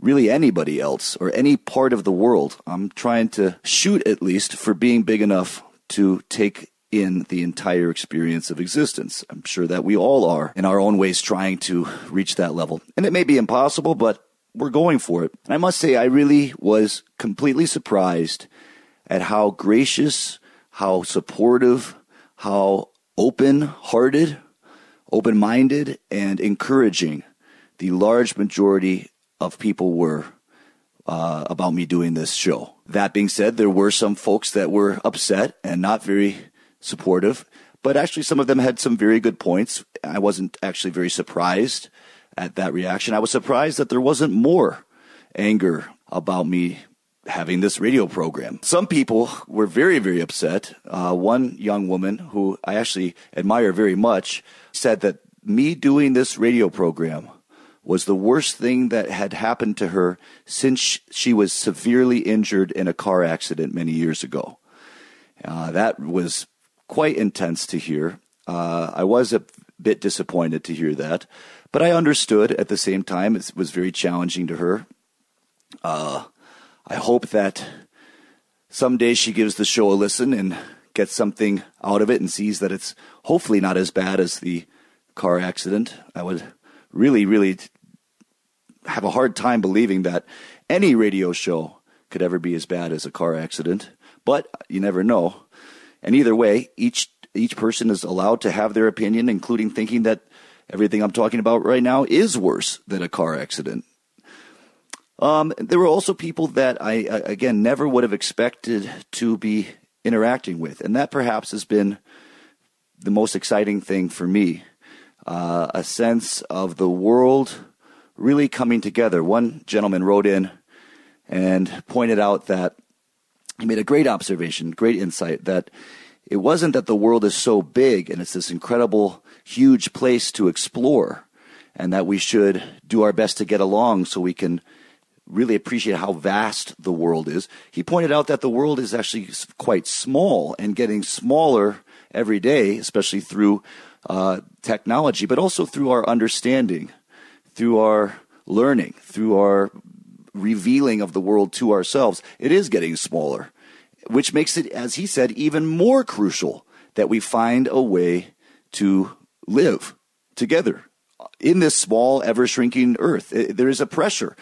really anybody else or any part of the world. I'm trying to shoot at least for being big enough to take in the entire experience of existence. I'm sure that we all are in our own ways trying to reach that level. And it may be impossible, but we're going for it. I must say, I really was completely surprised at how gracious, how supportive, how open hearted, open minded, and encouraging the large majority of people were uh, about me doing this show. That being said, there were some folks that were upset and not very supportive, but actually some of them had some very good points. I wasn't actually very surprised at that reaction. I was surprised that there wasn't more anger about me having this radio program. Some people were very, very upset. Uh, one young woman who I actually admire very much said that me doing this radio program was the worst thing that had happened to her since she was severely injured in a car accident many years ago. Uh, that was quite intense to hear. Uh, I was a bit disappointed to hear that. But I understood at the same time. It was very challenging to her. Uh, I hope that someday she gives the show a listen and gets something out of it and sees that it's hopefully not as bad as the car accident. I would really, really have a hard time believing that any radio show could ever be as bad as a car accident, but you never know. And either way, each each person is allowed to have their opinion, including thinking that everything I'm talking about right now is worse than a car accident. Um, there were also people that I, again, never would have expected to be interacting with. And that perhaps has been the most exciting thing for me uh, a sense of the world really coming together. One gentleman wrote in and pointed out that he made a great observation, great insight that it wasn't that the world is so big and it's this incredible, huge place to explore, and that we should do our best to get along so we can really appreciate how vast the world is. He pointed out that the world is actually quite small and getting smaller every day, especially through uh, technology, but also through our understanding, through our learning, through our revealing of the world to ourselves. It is getting smaller, which makes it, as he said, even more crucial that we find a way to live together in this small, ever shrinking earth. There is a pressure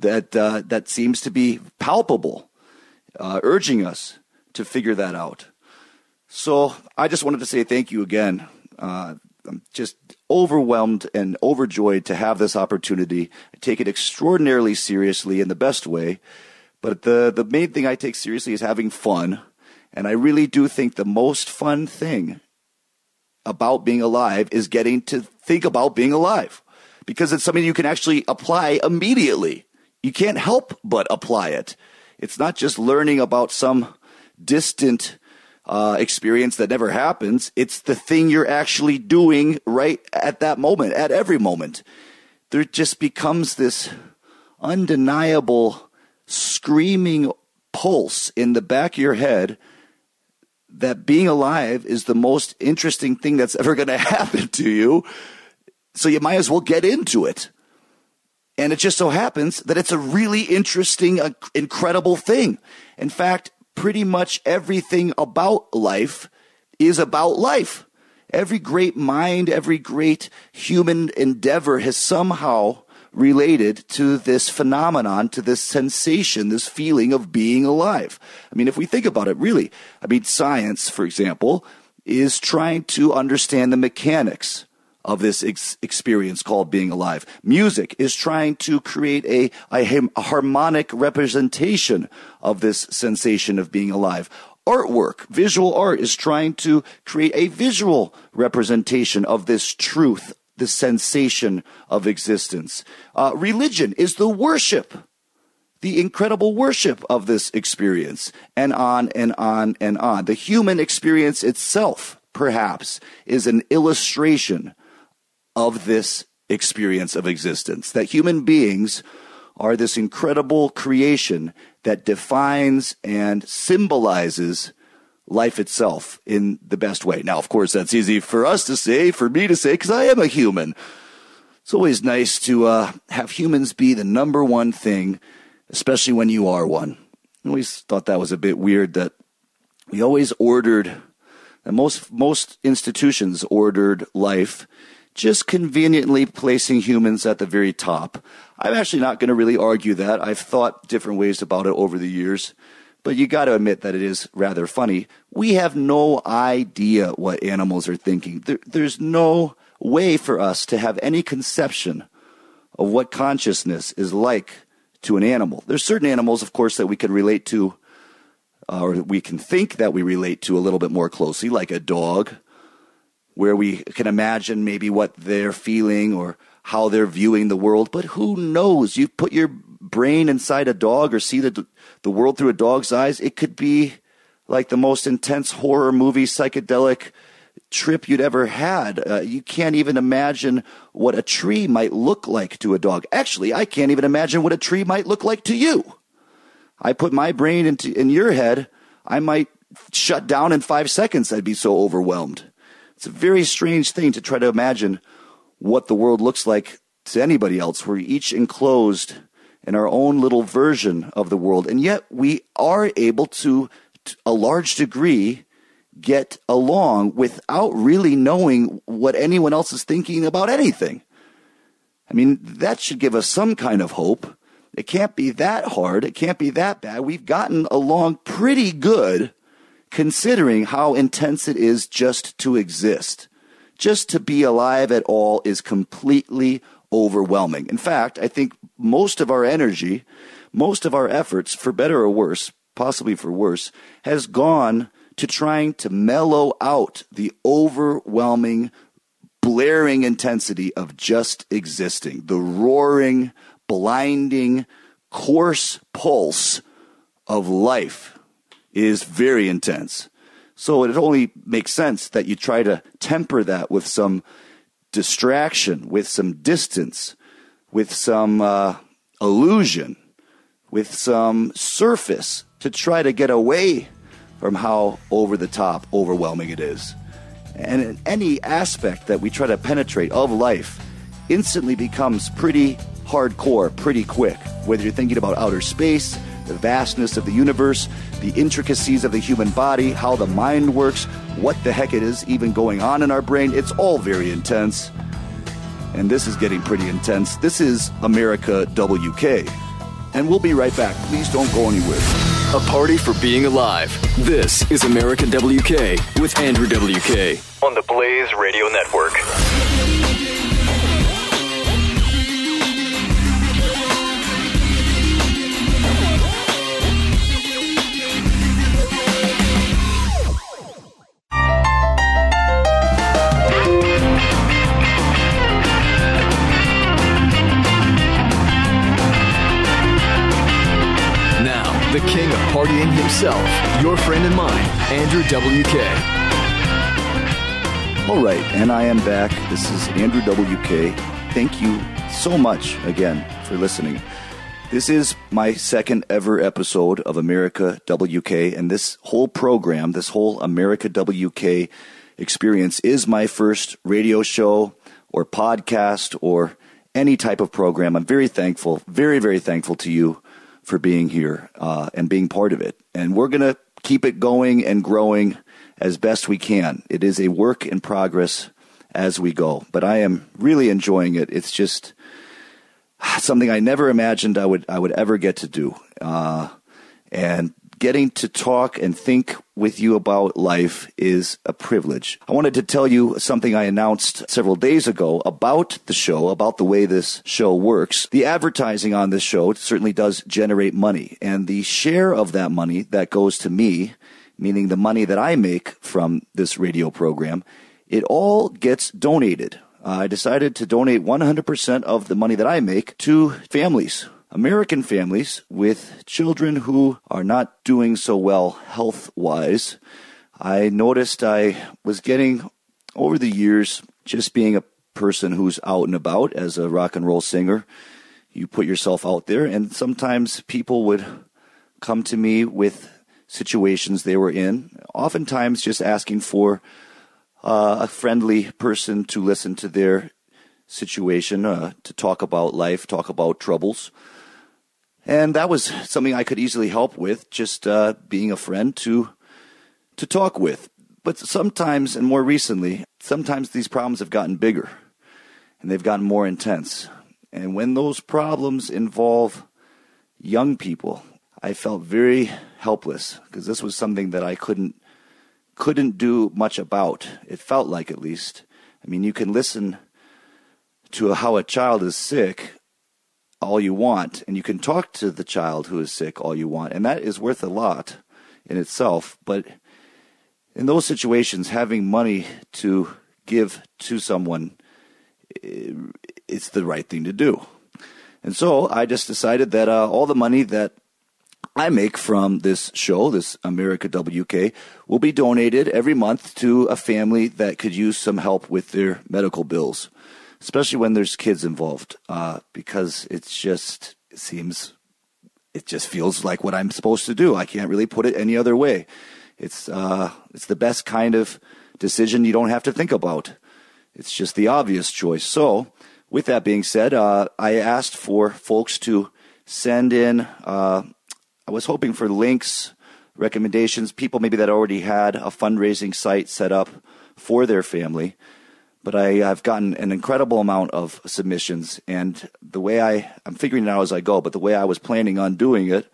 that uh, that seems to be palpable, uh, urging us to figure that out. So I just wanted to say thank you again. Uh, I'm just overwhelmed and overjoyed to have this opportunity. I take it extraordinarily seriously in the best way, but the the main thing I take seriously is having fun, and I really do think the most fun thing about being alive is getting to think about being alive because it's something you can actually apply immediately you can't help but apply it. It's not just learning about some distant uh, experience that never happens. It's the thing you're actually doing right at that moment, at every moment. There just becomes this undeniable screaming pulse in the back of your head that being alive is the most interesting thing that's [LAUGHS] ever going to happen to you. So you might as well get into it. And it just so happens that it's a really interesting, uh, incredible thing. In fact, pretty much everything about life is about life. Every great mind, every great human endeavor has somehow related to this phenomenon, to this sensation, this feeling of being alive. I mean, if we think about it, really, I mean, science, for example, is trying to understand the mechanics of this ex- experience called being alive. Music is trying to create a, a, a harmonic representation of this sensation of being alive. Artwork, visual art is trying to create a visual representation of this truth, the sensation of existence. Uh, religion is the worship, the incredible worship of this experience, and on and on and on. The human experience itself, perhaps, is an illustration of this experience of existence. That human beings are this incredible creation that defines and symbolizes life itself in the best way. Now, of course, that's easy for us to say, for me to say, because I am a human. It's always nice to uh, have humans be the number one thing, especially when you are one. I always thought that was a bit weird that we always ordered, and most most institutions ordered life just conveniently placing humans at the very top. I'm actually not going to really argue that. I've thought different ways about it over the years, but you got to admit that it is rather funny. We have no idea what animals are thinking. There, there's no way for us to have any conception of what consciousness is like to an animal. There's certain animals, of course, that we can relate to, uh, or we can think that we relate to a little bit more closely, like a dog where we can imagine maybe what they're feeling or how they're viewing the world. But who knows? You put your brain inside a dog or see the, the world through a dog's eyes. It could be like the most intense horror movie, psychedelic trip you'd ever had. Uh, you can't even imagine what a tree might look like to a dog. Actually, I can't even imagine what a tree might look like to you. I put my brain into in your head, I might shut down in five seconds. I'd be so overwhelmed. It's a very strange thing to try to imagine what the world looks like to anybody else. We're each enclosed in our own little version of the world, and yet we are able to, to a large degree, get along without really knowing what anyone else is thinking about anything. I mean, that should give us some kind of hope. It can't be that hard. It can't be that bad. We've gotten along pretty good considering how intense it is just to exist. Just to be alive at all is completely overwhelming. In fact, I think most of our energy, most of our efforts, for better or worse, possibly for worse, has gone to trying to mellow out the overwhelming, blaring intensity of just existing, the roaring, blinding, coarse pulse of life is very intense. So it only makes sense that you try to temper that with some distraction, with some distance, with some uh, illusion, with some surface to try to get away from how over the top, overwhelming it is. And in any aspect that we try to penetrate of life instantly becomes pretty hardcore pretty quick. Whether you're thinking about outer space, the vastness of the universe, the intricacies of the human body, how the mind works, what the heck it is even going on in our brain, it's all very intense. And this is getting pretty intense. This is America WK. And we'll be right back. Please don't go anywhere. A party for being alive. This is America WK with Andrew WK. On the Blaze Radio Network. The king of partying himself, your friend and mine, Andrew WK. All right, and I am back. This is Andrew WK. Thank you so much again for listening. This is my second ever episode of America WK, and this whole program, this whole America WK experience, is my first radio show or podcast or any type of program. I'm very thankful, very, very thankful to you for being here uh, and being part of it. And we're going to keep it going and growing as best we can. It is a work in progress as we go, but I am really enjoying it. It's just something I never imagined I would I would ever get to do, uh, and getting to talk and think with you about life is a privilege. I wanted to tell you something I announced several days ago about the show, about the way this show works. The advertising on this show certainly does generate money, and the share of that money that goes to me, meaning the money that I make from this radio program, it all gets donated. I decided to donate 100% of the money that I make to families American families with children who are not doing so well health wise. I noticed I was getting over the years just being a person who's out and about as a rock and roll singer. You put yourself out there, and sometimes people would come to me with situations they were in, oftentimes just asking for uh, a friendly person to listen to their situation, uh, to talk about life, talk about troubles. And that was something I could easily help with, just uh, being a friend to to talk with. But sometimes, and more recently, sometimes these problems have gotten bigger and they've gotten more intense. And when those problems involve young people, I felt very helpless because this was something that I couldn't couldn't do much about. It felt like, at least. I mean, you can listen to how a child is sick all you want, and you can talk to the child who is sick all you want, and that is worth a lot in itself. But in those situations, having money to give to someone, it's the right thing to do. And so I just decided that uh, all the money that I make from this show, this America WK, will be donated every month to a family that could use some help with their medical bills especially when there's kids involved, uh, because it's just it seems it just feels like what I'm supposed to do. I can't really put it any other way. It's uh, it's the best kind of decision you don't have to think about. It's just the obvious choice. So, with that being said, uh, I asked for folks to send in. Uh, I was hoping for links, recommendations, people maybe that already had a fundraising site set up for their family but I, have gotten an incredible amount of submissions, and the way I I'm figuring it out as I go. But the way I was planning on doing it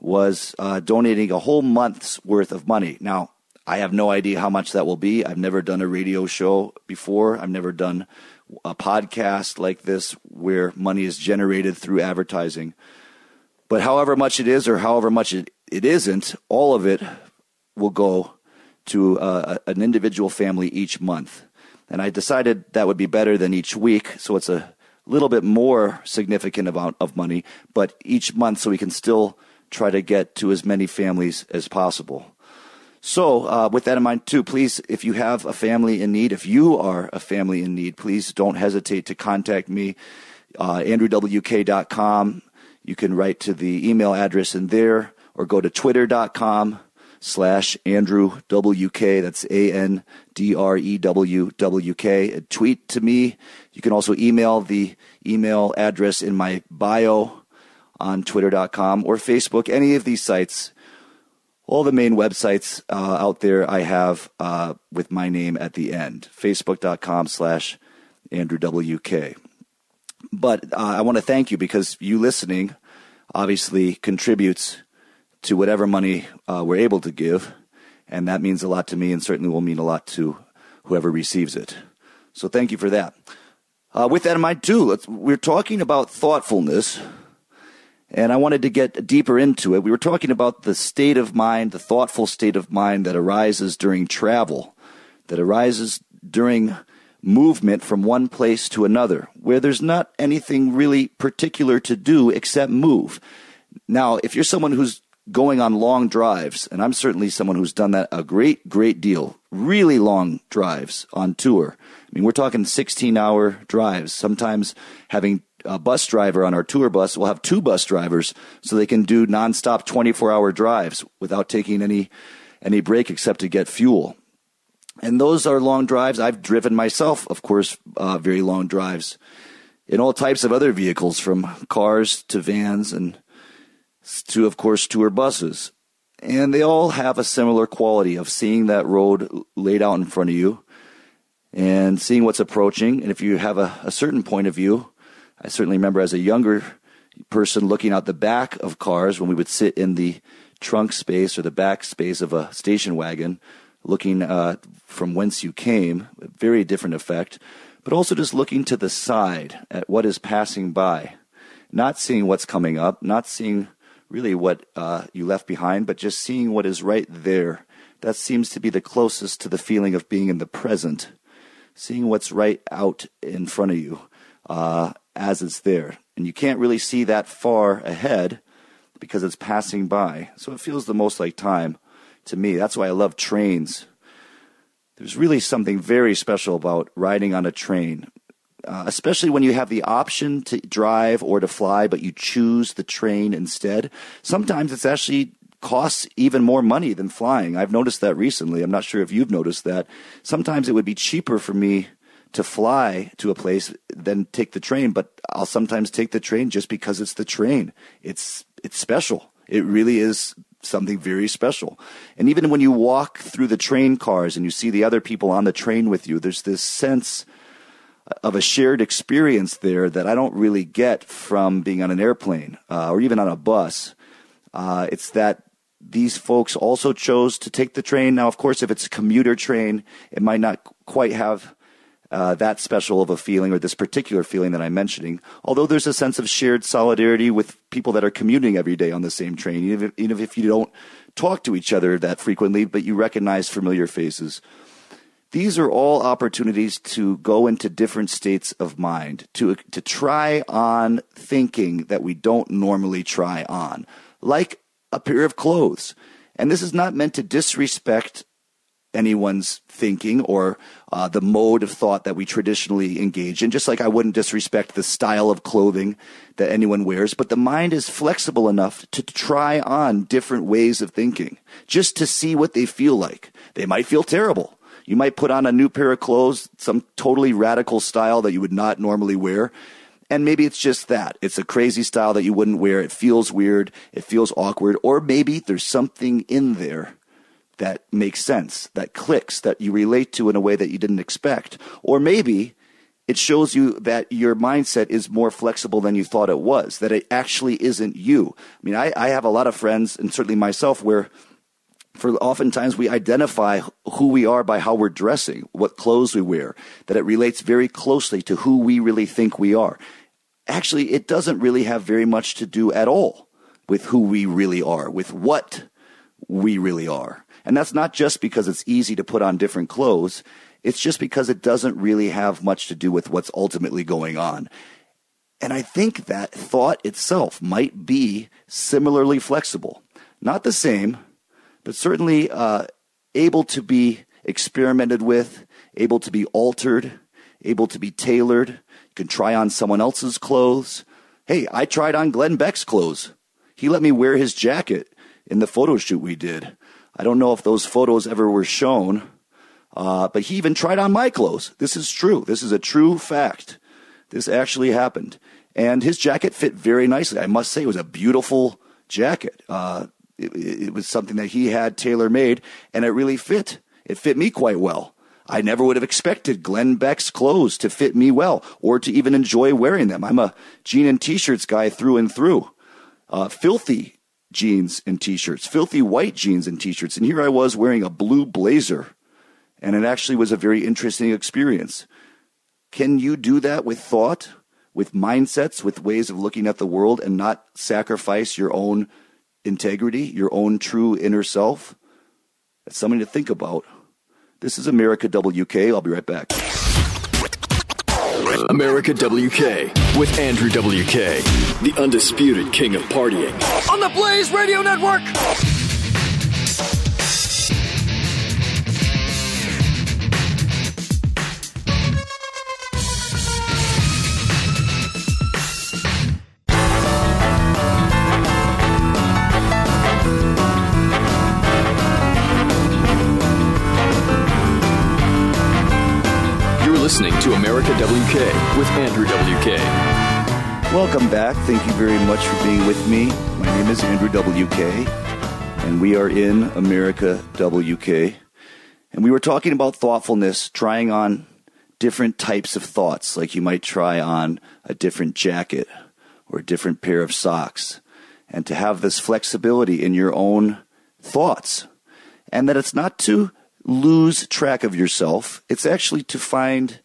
was uh, donating a whole month's worth of money. Now, I have no idea how much that will be. I've never done a radio show before. I've never done a podcast like this where money is generated through advertising. But however much it is or however much it, it isn't, all of it will go to uh, an individual family each month. And I decided that would be better than each week, so it's a little bit more significant amount of money, but each month so we can still try to get to as many families as possible. So, uh, with that in mind, too, please, if you have a family in need, if you are a family in need, please don't hesitate to contact me, uh, andrewwk.com. You can write to the email address in there or go to twitter.com slash andrewwk. That's A N D R E W W K. Tweet to me. You can also email the email address in my bio on twitter.com or Facebook, any of these sites. All the main websites uh, out there I have uh, with my name at the end. Facebook.com slash Andrew WK. But uh, I want to thank you because you listening obviously contributes to whatever money uh, we're able to give, and that means a lot to me, and certainly will mean a lot to whoever receives it. So thank you for that. Uh, with that in mind, too, we're talking about thoughtfulness, and I wanted to get deeper into it. We were talking about the state of mind, the thoughtful state of mind that arises during travel, that arises during movement from one place to another, where there's not anything really particular to do except move. Now, if you're someone who's going on long drives, and I'm certainly someone who's done that a great, great deal, really long drives on tour. I mean, we're talking 16 hour drives, sometimes having a bus driver on our tour bus. We'll have two bus drivers so they can do nonstop 24 hour drives without taking any, any break except to get fuel. And those are long drives. I've driven myself, of course, uh, very long drives in all types of other vehicles from cars to vans and to, of course, tour buses. And they all have a similar quality of seeing that road laid out in front of you and seeing what's approaching. And if you have a, a certain point of view, I certainly remember as a younger person looking out the back of cars when we would sit in the trunk space or the back space of a station wagon, looking uh, from whence you came, very different effect, but also just looking to the side at what is passing by, not seeing what's coming up, not seeing really what uh, you left behind, but just seeing what is right there. That seems to be the closest to the feeling of being in the present, seeing what's right out in front of you uh, as it's there. And you can't really see that far ahead because it's passing by. So it feels the most like time to me. That's why I love trains. There's really something very special about riding on a train uh, especially when you have the option to drive or to fly, but you choose the train instead. Sometimes it's actually costs even more money than flying. I've noticed that recently. I'm not sure if you've noticed that. Sometimes it would be cheaper for me to fly to a place than take the train, but I'll sometimes take the train just because it's the train. It's it's special. It really is something very special. And even when you walk through the train cars and you see the other people on the train with you, there's this sense of a shared experience there that I don't really get from being on an airplane uh, or even on a bus. Uh, it's that these folks also chose to take the train. Now, of course, if it's a commuter train, it might not quite have uh, that special of a feeling or this particular feeling that I'm mentioning. Although there's a sense of shared solidarity with people that are commuting every day on the same train, even if, even if you don't talk to each other that frequently, but you recognize familiar faces. These are all opportunities to go into different states of mind, to, to try on thinking that we don't normally try on, like a pair of clothes. And this is not meant to disrespect anyone's thinking or uh, the mode of thought that we traditionally engage in, just like I wouldn't disrespect the style of clothing that anyone wears. But the mind is flexible enough to try on different ways of thinking just to see what they feel like. They might feel terrible. You might put on a new pair of clothes, some totally radical style that you would not normally wear. And maybe it's just that. It's a crazy style that you wouldn't wear. It feels weird. It feels awkward. Or maybe there's something in there that makes sense, that clicks, that you relate to in a way that you didn't expect. Or maybe it shows you that your mindset is more flexible than you thought it was, that it actually isn't you. I mean, I, I have a lot of friends, and certainly myself, where for oftentimes we identify who we are by how we're dressing, what clothes we wear, that it relates very closely to who we really think we are. Actually, it doesn't really have very much to do at all with who we really are, with what we really are. And that's not just because it's easy to put on different clothes. It's just because it doesn't really have much to do with what's ultimately going on. And I think that thought itself might be similarly flexible. Not the same, but certainly uh, able to be experimented with, able to be altered, able to be tailored. You can try on someone else's clothes. Hey, I tried on Glenn Beck's clothes. He let me wear his jacket in the photo shoot we did. I don't know if those photos ever were shown, uh, but he even tried on my clothes. This is true. This is a true fact. This actually happened. And his jacket fit very nicely. I must say, it was a beautiful jacket. Uh, it, it was something that he had tailor made, and it really fit. It fit me quite well. I never would have expected Glenn Beck's clothes to fit me well or to even enjoy wearing them. I'm a jean and t-shirts guy through and through. Uh, filthy jeans and t-shirts, filthy white jeans and t-shirts. And here I was wearing a blue blazer. And it actually was a very interesting experience. Can you do that with thought, with mindsets, with ways of looking at the world and not sacrifice your own integrity, your own true inner self? That's something to think about. This is America WK. I'll be right back. America WK with Andrew WK, the undisputed king of partying. On the Blaze Radio Network! America WK with Andrew WK. Welcome back. Thank you very much for being with me. My name is Andrew WK, and we are in America WK. And we were talking about thoughtfulness, trying on different types of thoughts, like you might try on a different jacket or a different pair of socks, and to have this flexibility in your own thoughts. And that it's not to lose track of yourself. It's actually to find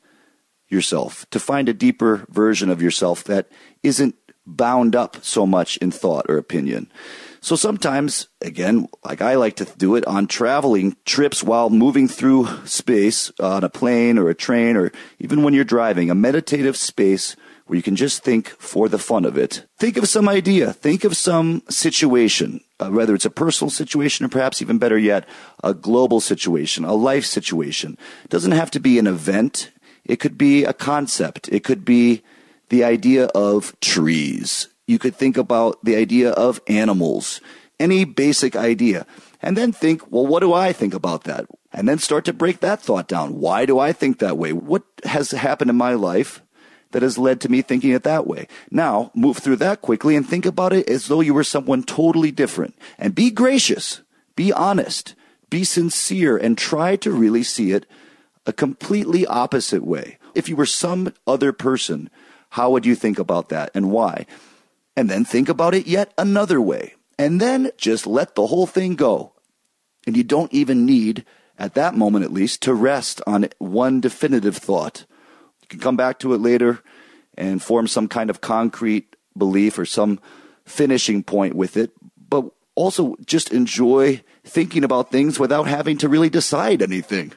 yourself, to find a deeper version of yourself that isn't bound up so much in thought or opinion. So sometimes, again, like I like to do it on traveling trips while moving through space on a plane or a train or even when you're driving, a meditative space where you can just think for the fun of it. Think of some idea. Think of some situation, uh, whether it's a personal situation or perhaps even better yet, a global situation, a life situation. It doesn't have to be an event. It could be a concept. It could be the idea of trees. You could think about the idea of animals, any basic idea. And then think, well, what do I think about that? And then start to break that thought down. Why do I think that way? What has happened in my life that has led to me thinking it that way. Now, move through that quickly and think about it as though you were someone totally different. And be gracious, be honest, be sincere, and try to really see it a completely opposite way. If you were some other person, how would you think about that and why? And then think about it yet another way. And then just let the whole thing go. And you don't even need, at that moment at least, to rest on one definitive thought You can come back to it later and form some kind of concrete belief or some finishing point with it, but also just enjoy thinking about things without having to really decide anything.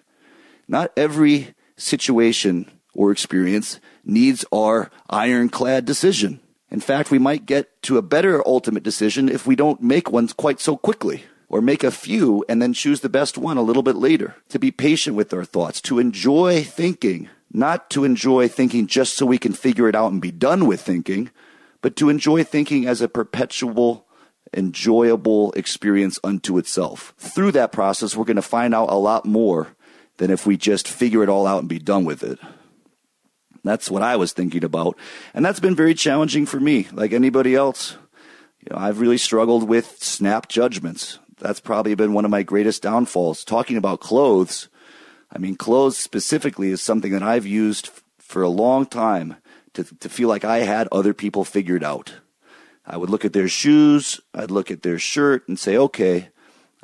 Not every situation or experience needs our ironclad decision. In fact, we might get to a better ultimate decision if we don't make one quite so quickly, or make a few and then choose the best one a little bit later. To be patient with our thoughts, to enjoy thinking not to enjoy thinking just so we can figure it out and be done with thinking, but to enjoy thinking as a perpetual, enjoyable experience unto itself. Through that process, we're going to find out a lot more than if we just figure it all out and be done with it. That's what I was thinking about. And that's been very challenging for me, like anybody else. You know, I've really struggled with snap judgments. That's probably been one of my greatest downfalls. Talking about clothes, I mean, clothes specifically is something that I've used for a long time to, to feel like I had other people figured out. I would look at their shoes, I'd look at their shirt and say, okay,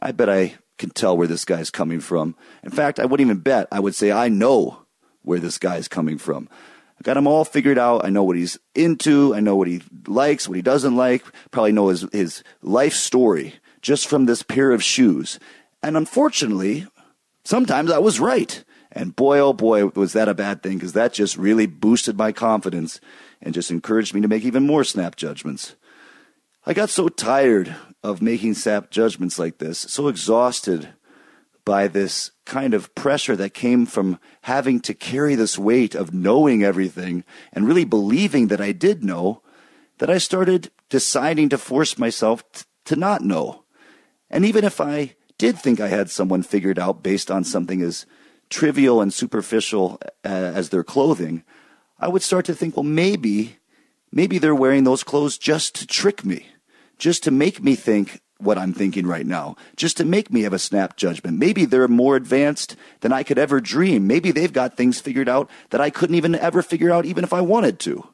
I bet I can tell where this guy's coming from. In fact, I wouldn't even bet. I would say, I know where this guy's coming from. I got him all figured out. I know what he's into. I know what he likes, what he doesn't like. Probably know his, his life story just from this pair of shoes. And unfortunately, sometimes I was right. And boy, oh boy, was that a bad thing because that just really boosted my confidence and just encouraged me to make even more snap judgments. I got so tired of making sap judgments like this, so exhausted by this kind of pressure that came from having to carry this weight of knowing everything and really believing that I did know, that I started deciding to force myself t- to not know. And even if I did think I had someone figured out based on something as trivial and superficial as their clothing, I would start to think, well, maybe, maybe they're wearing those clothes just to trick me, just to make me think what I'm thinking right now, just to make me have a snap judgment. Maybe they're more advanced than I could ever dream. Maybe they've got things figured out that I couldn't even ever figure out, even if I wanted to.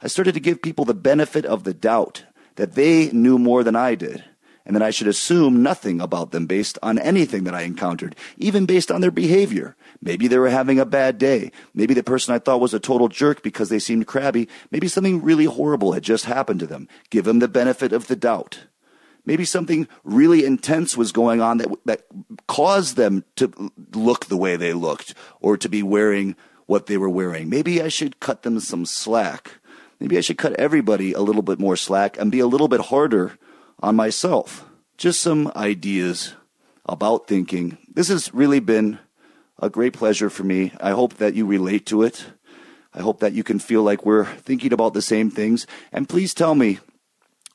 I started to give people the benefit of the doubt that they knew more than I did and that I should assume nothing about them based on anything that I encountered, even based on their behavior. Maybe they were having a bad day. Maybe the person I thought was a total jerk because they seemed crabby. Maybe something really horrible had just happened to them. Give them the benefit of the doubt. Maybe something really intense was going on that, that caused them to look the way they looked or to be wearing what they were wearing. Maybe I should cut them some slack. Maybe I should cut everybody a little bit more slack and be a little bit harder on myself. Just some ideas about thinking. This has really been a great pleasure for me. I hope that you relate to it. I hope that you can feel like we're thinking about the same things. And please tell me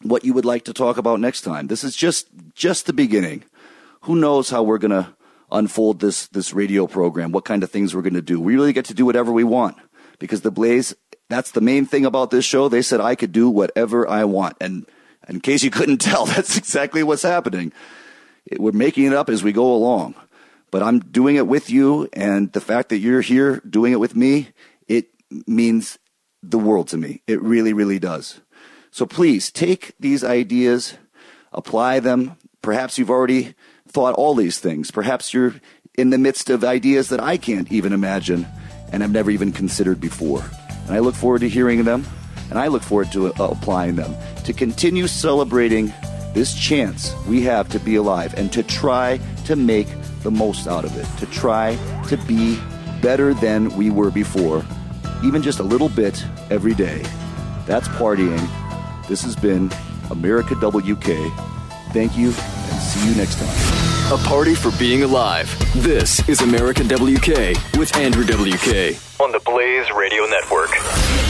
what you would like to talk about next time. This is just just the beginning. Who knows how we're going to unfold this this radio program, what kind of things we're going to do. We really get to do whatever we want because the Blaze that's the main thing about this show. They said I could do whatever I want and in case you couldn't [LAUGHS] tell, that's exactly what's happening. We're making it up as we go along. But I'm doing it with you, and the fact that you're here doing it with me, it means the world to me. It really, really does. So please take these ideas, apply them. Perhaps you've already thought all these things. Perhaps you're in the midst of ideas that I can't even imagine and have never even considered before. And I look forward to hearing them and I look forward to uh, applying them to continue celebrating this chance we have to be alive and to try to make the most out of it, to try to be better than we were before, even just a little bit every day. That's partying. This has been America WK. Thank you and see you next time. A party for being alive. This is America WK with Andrew WK on the Blaze Radio Network.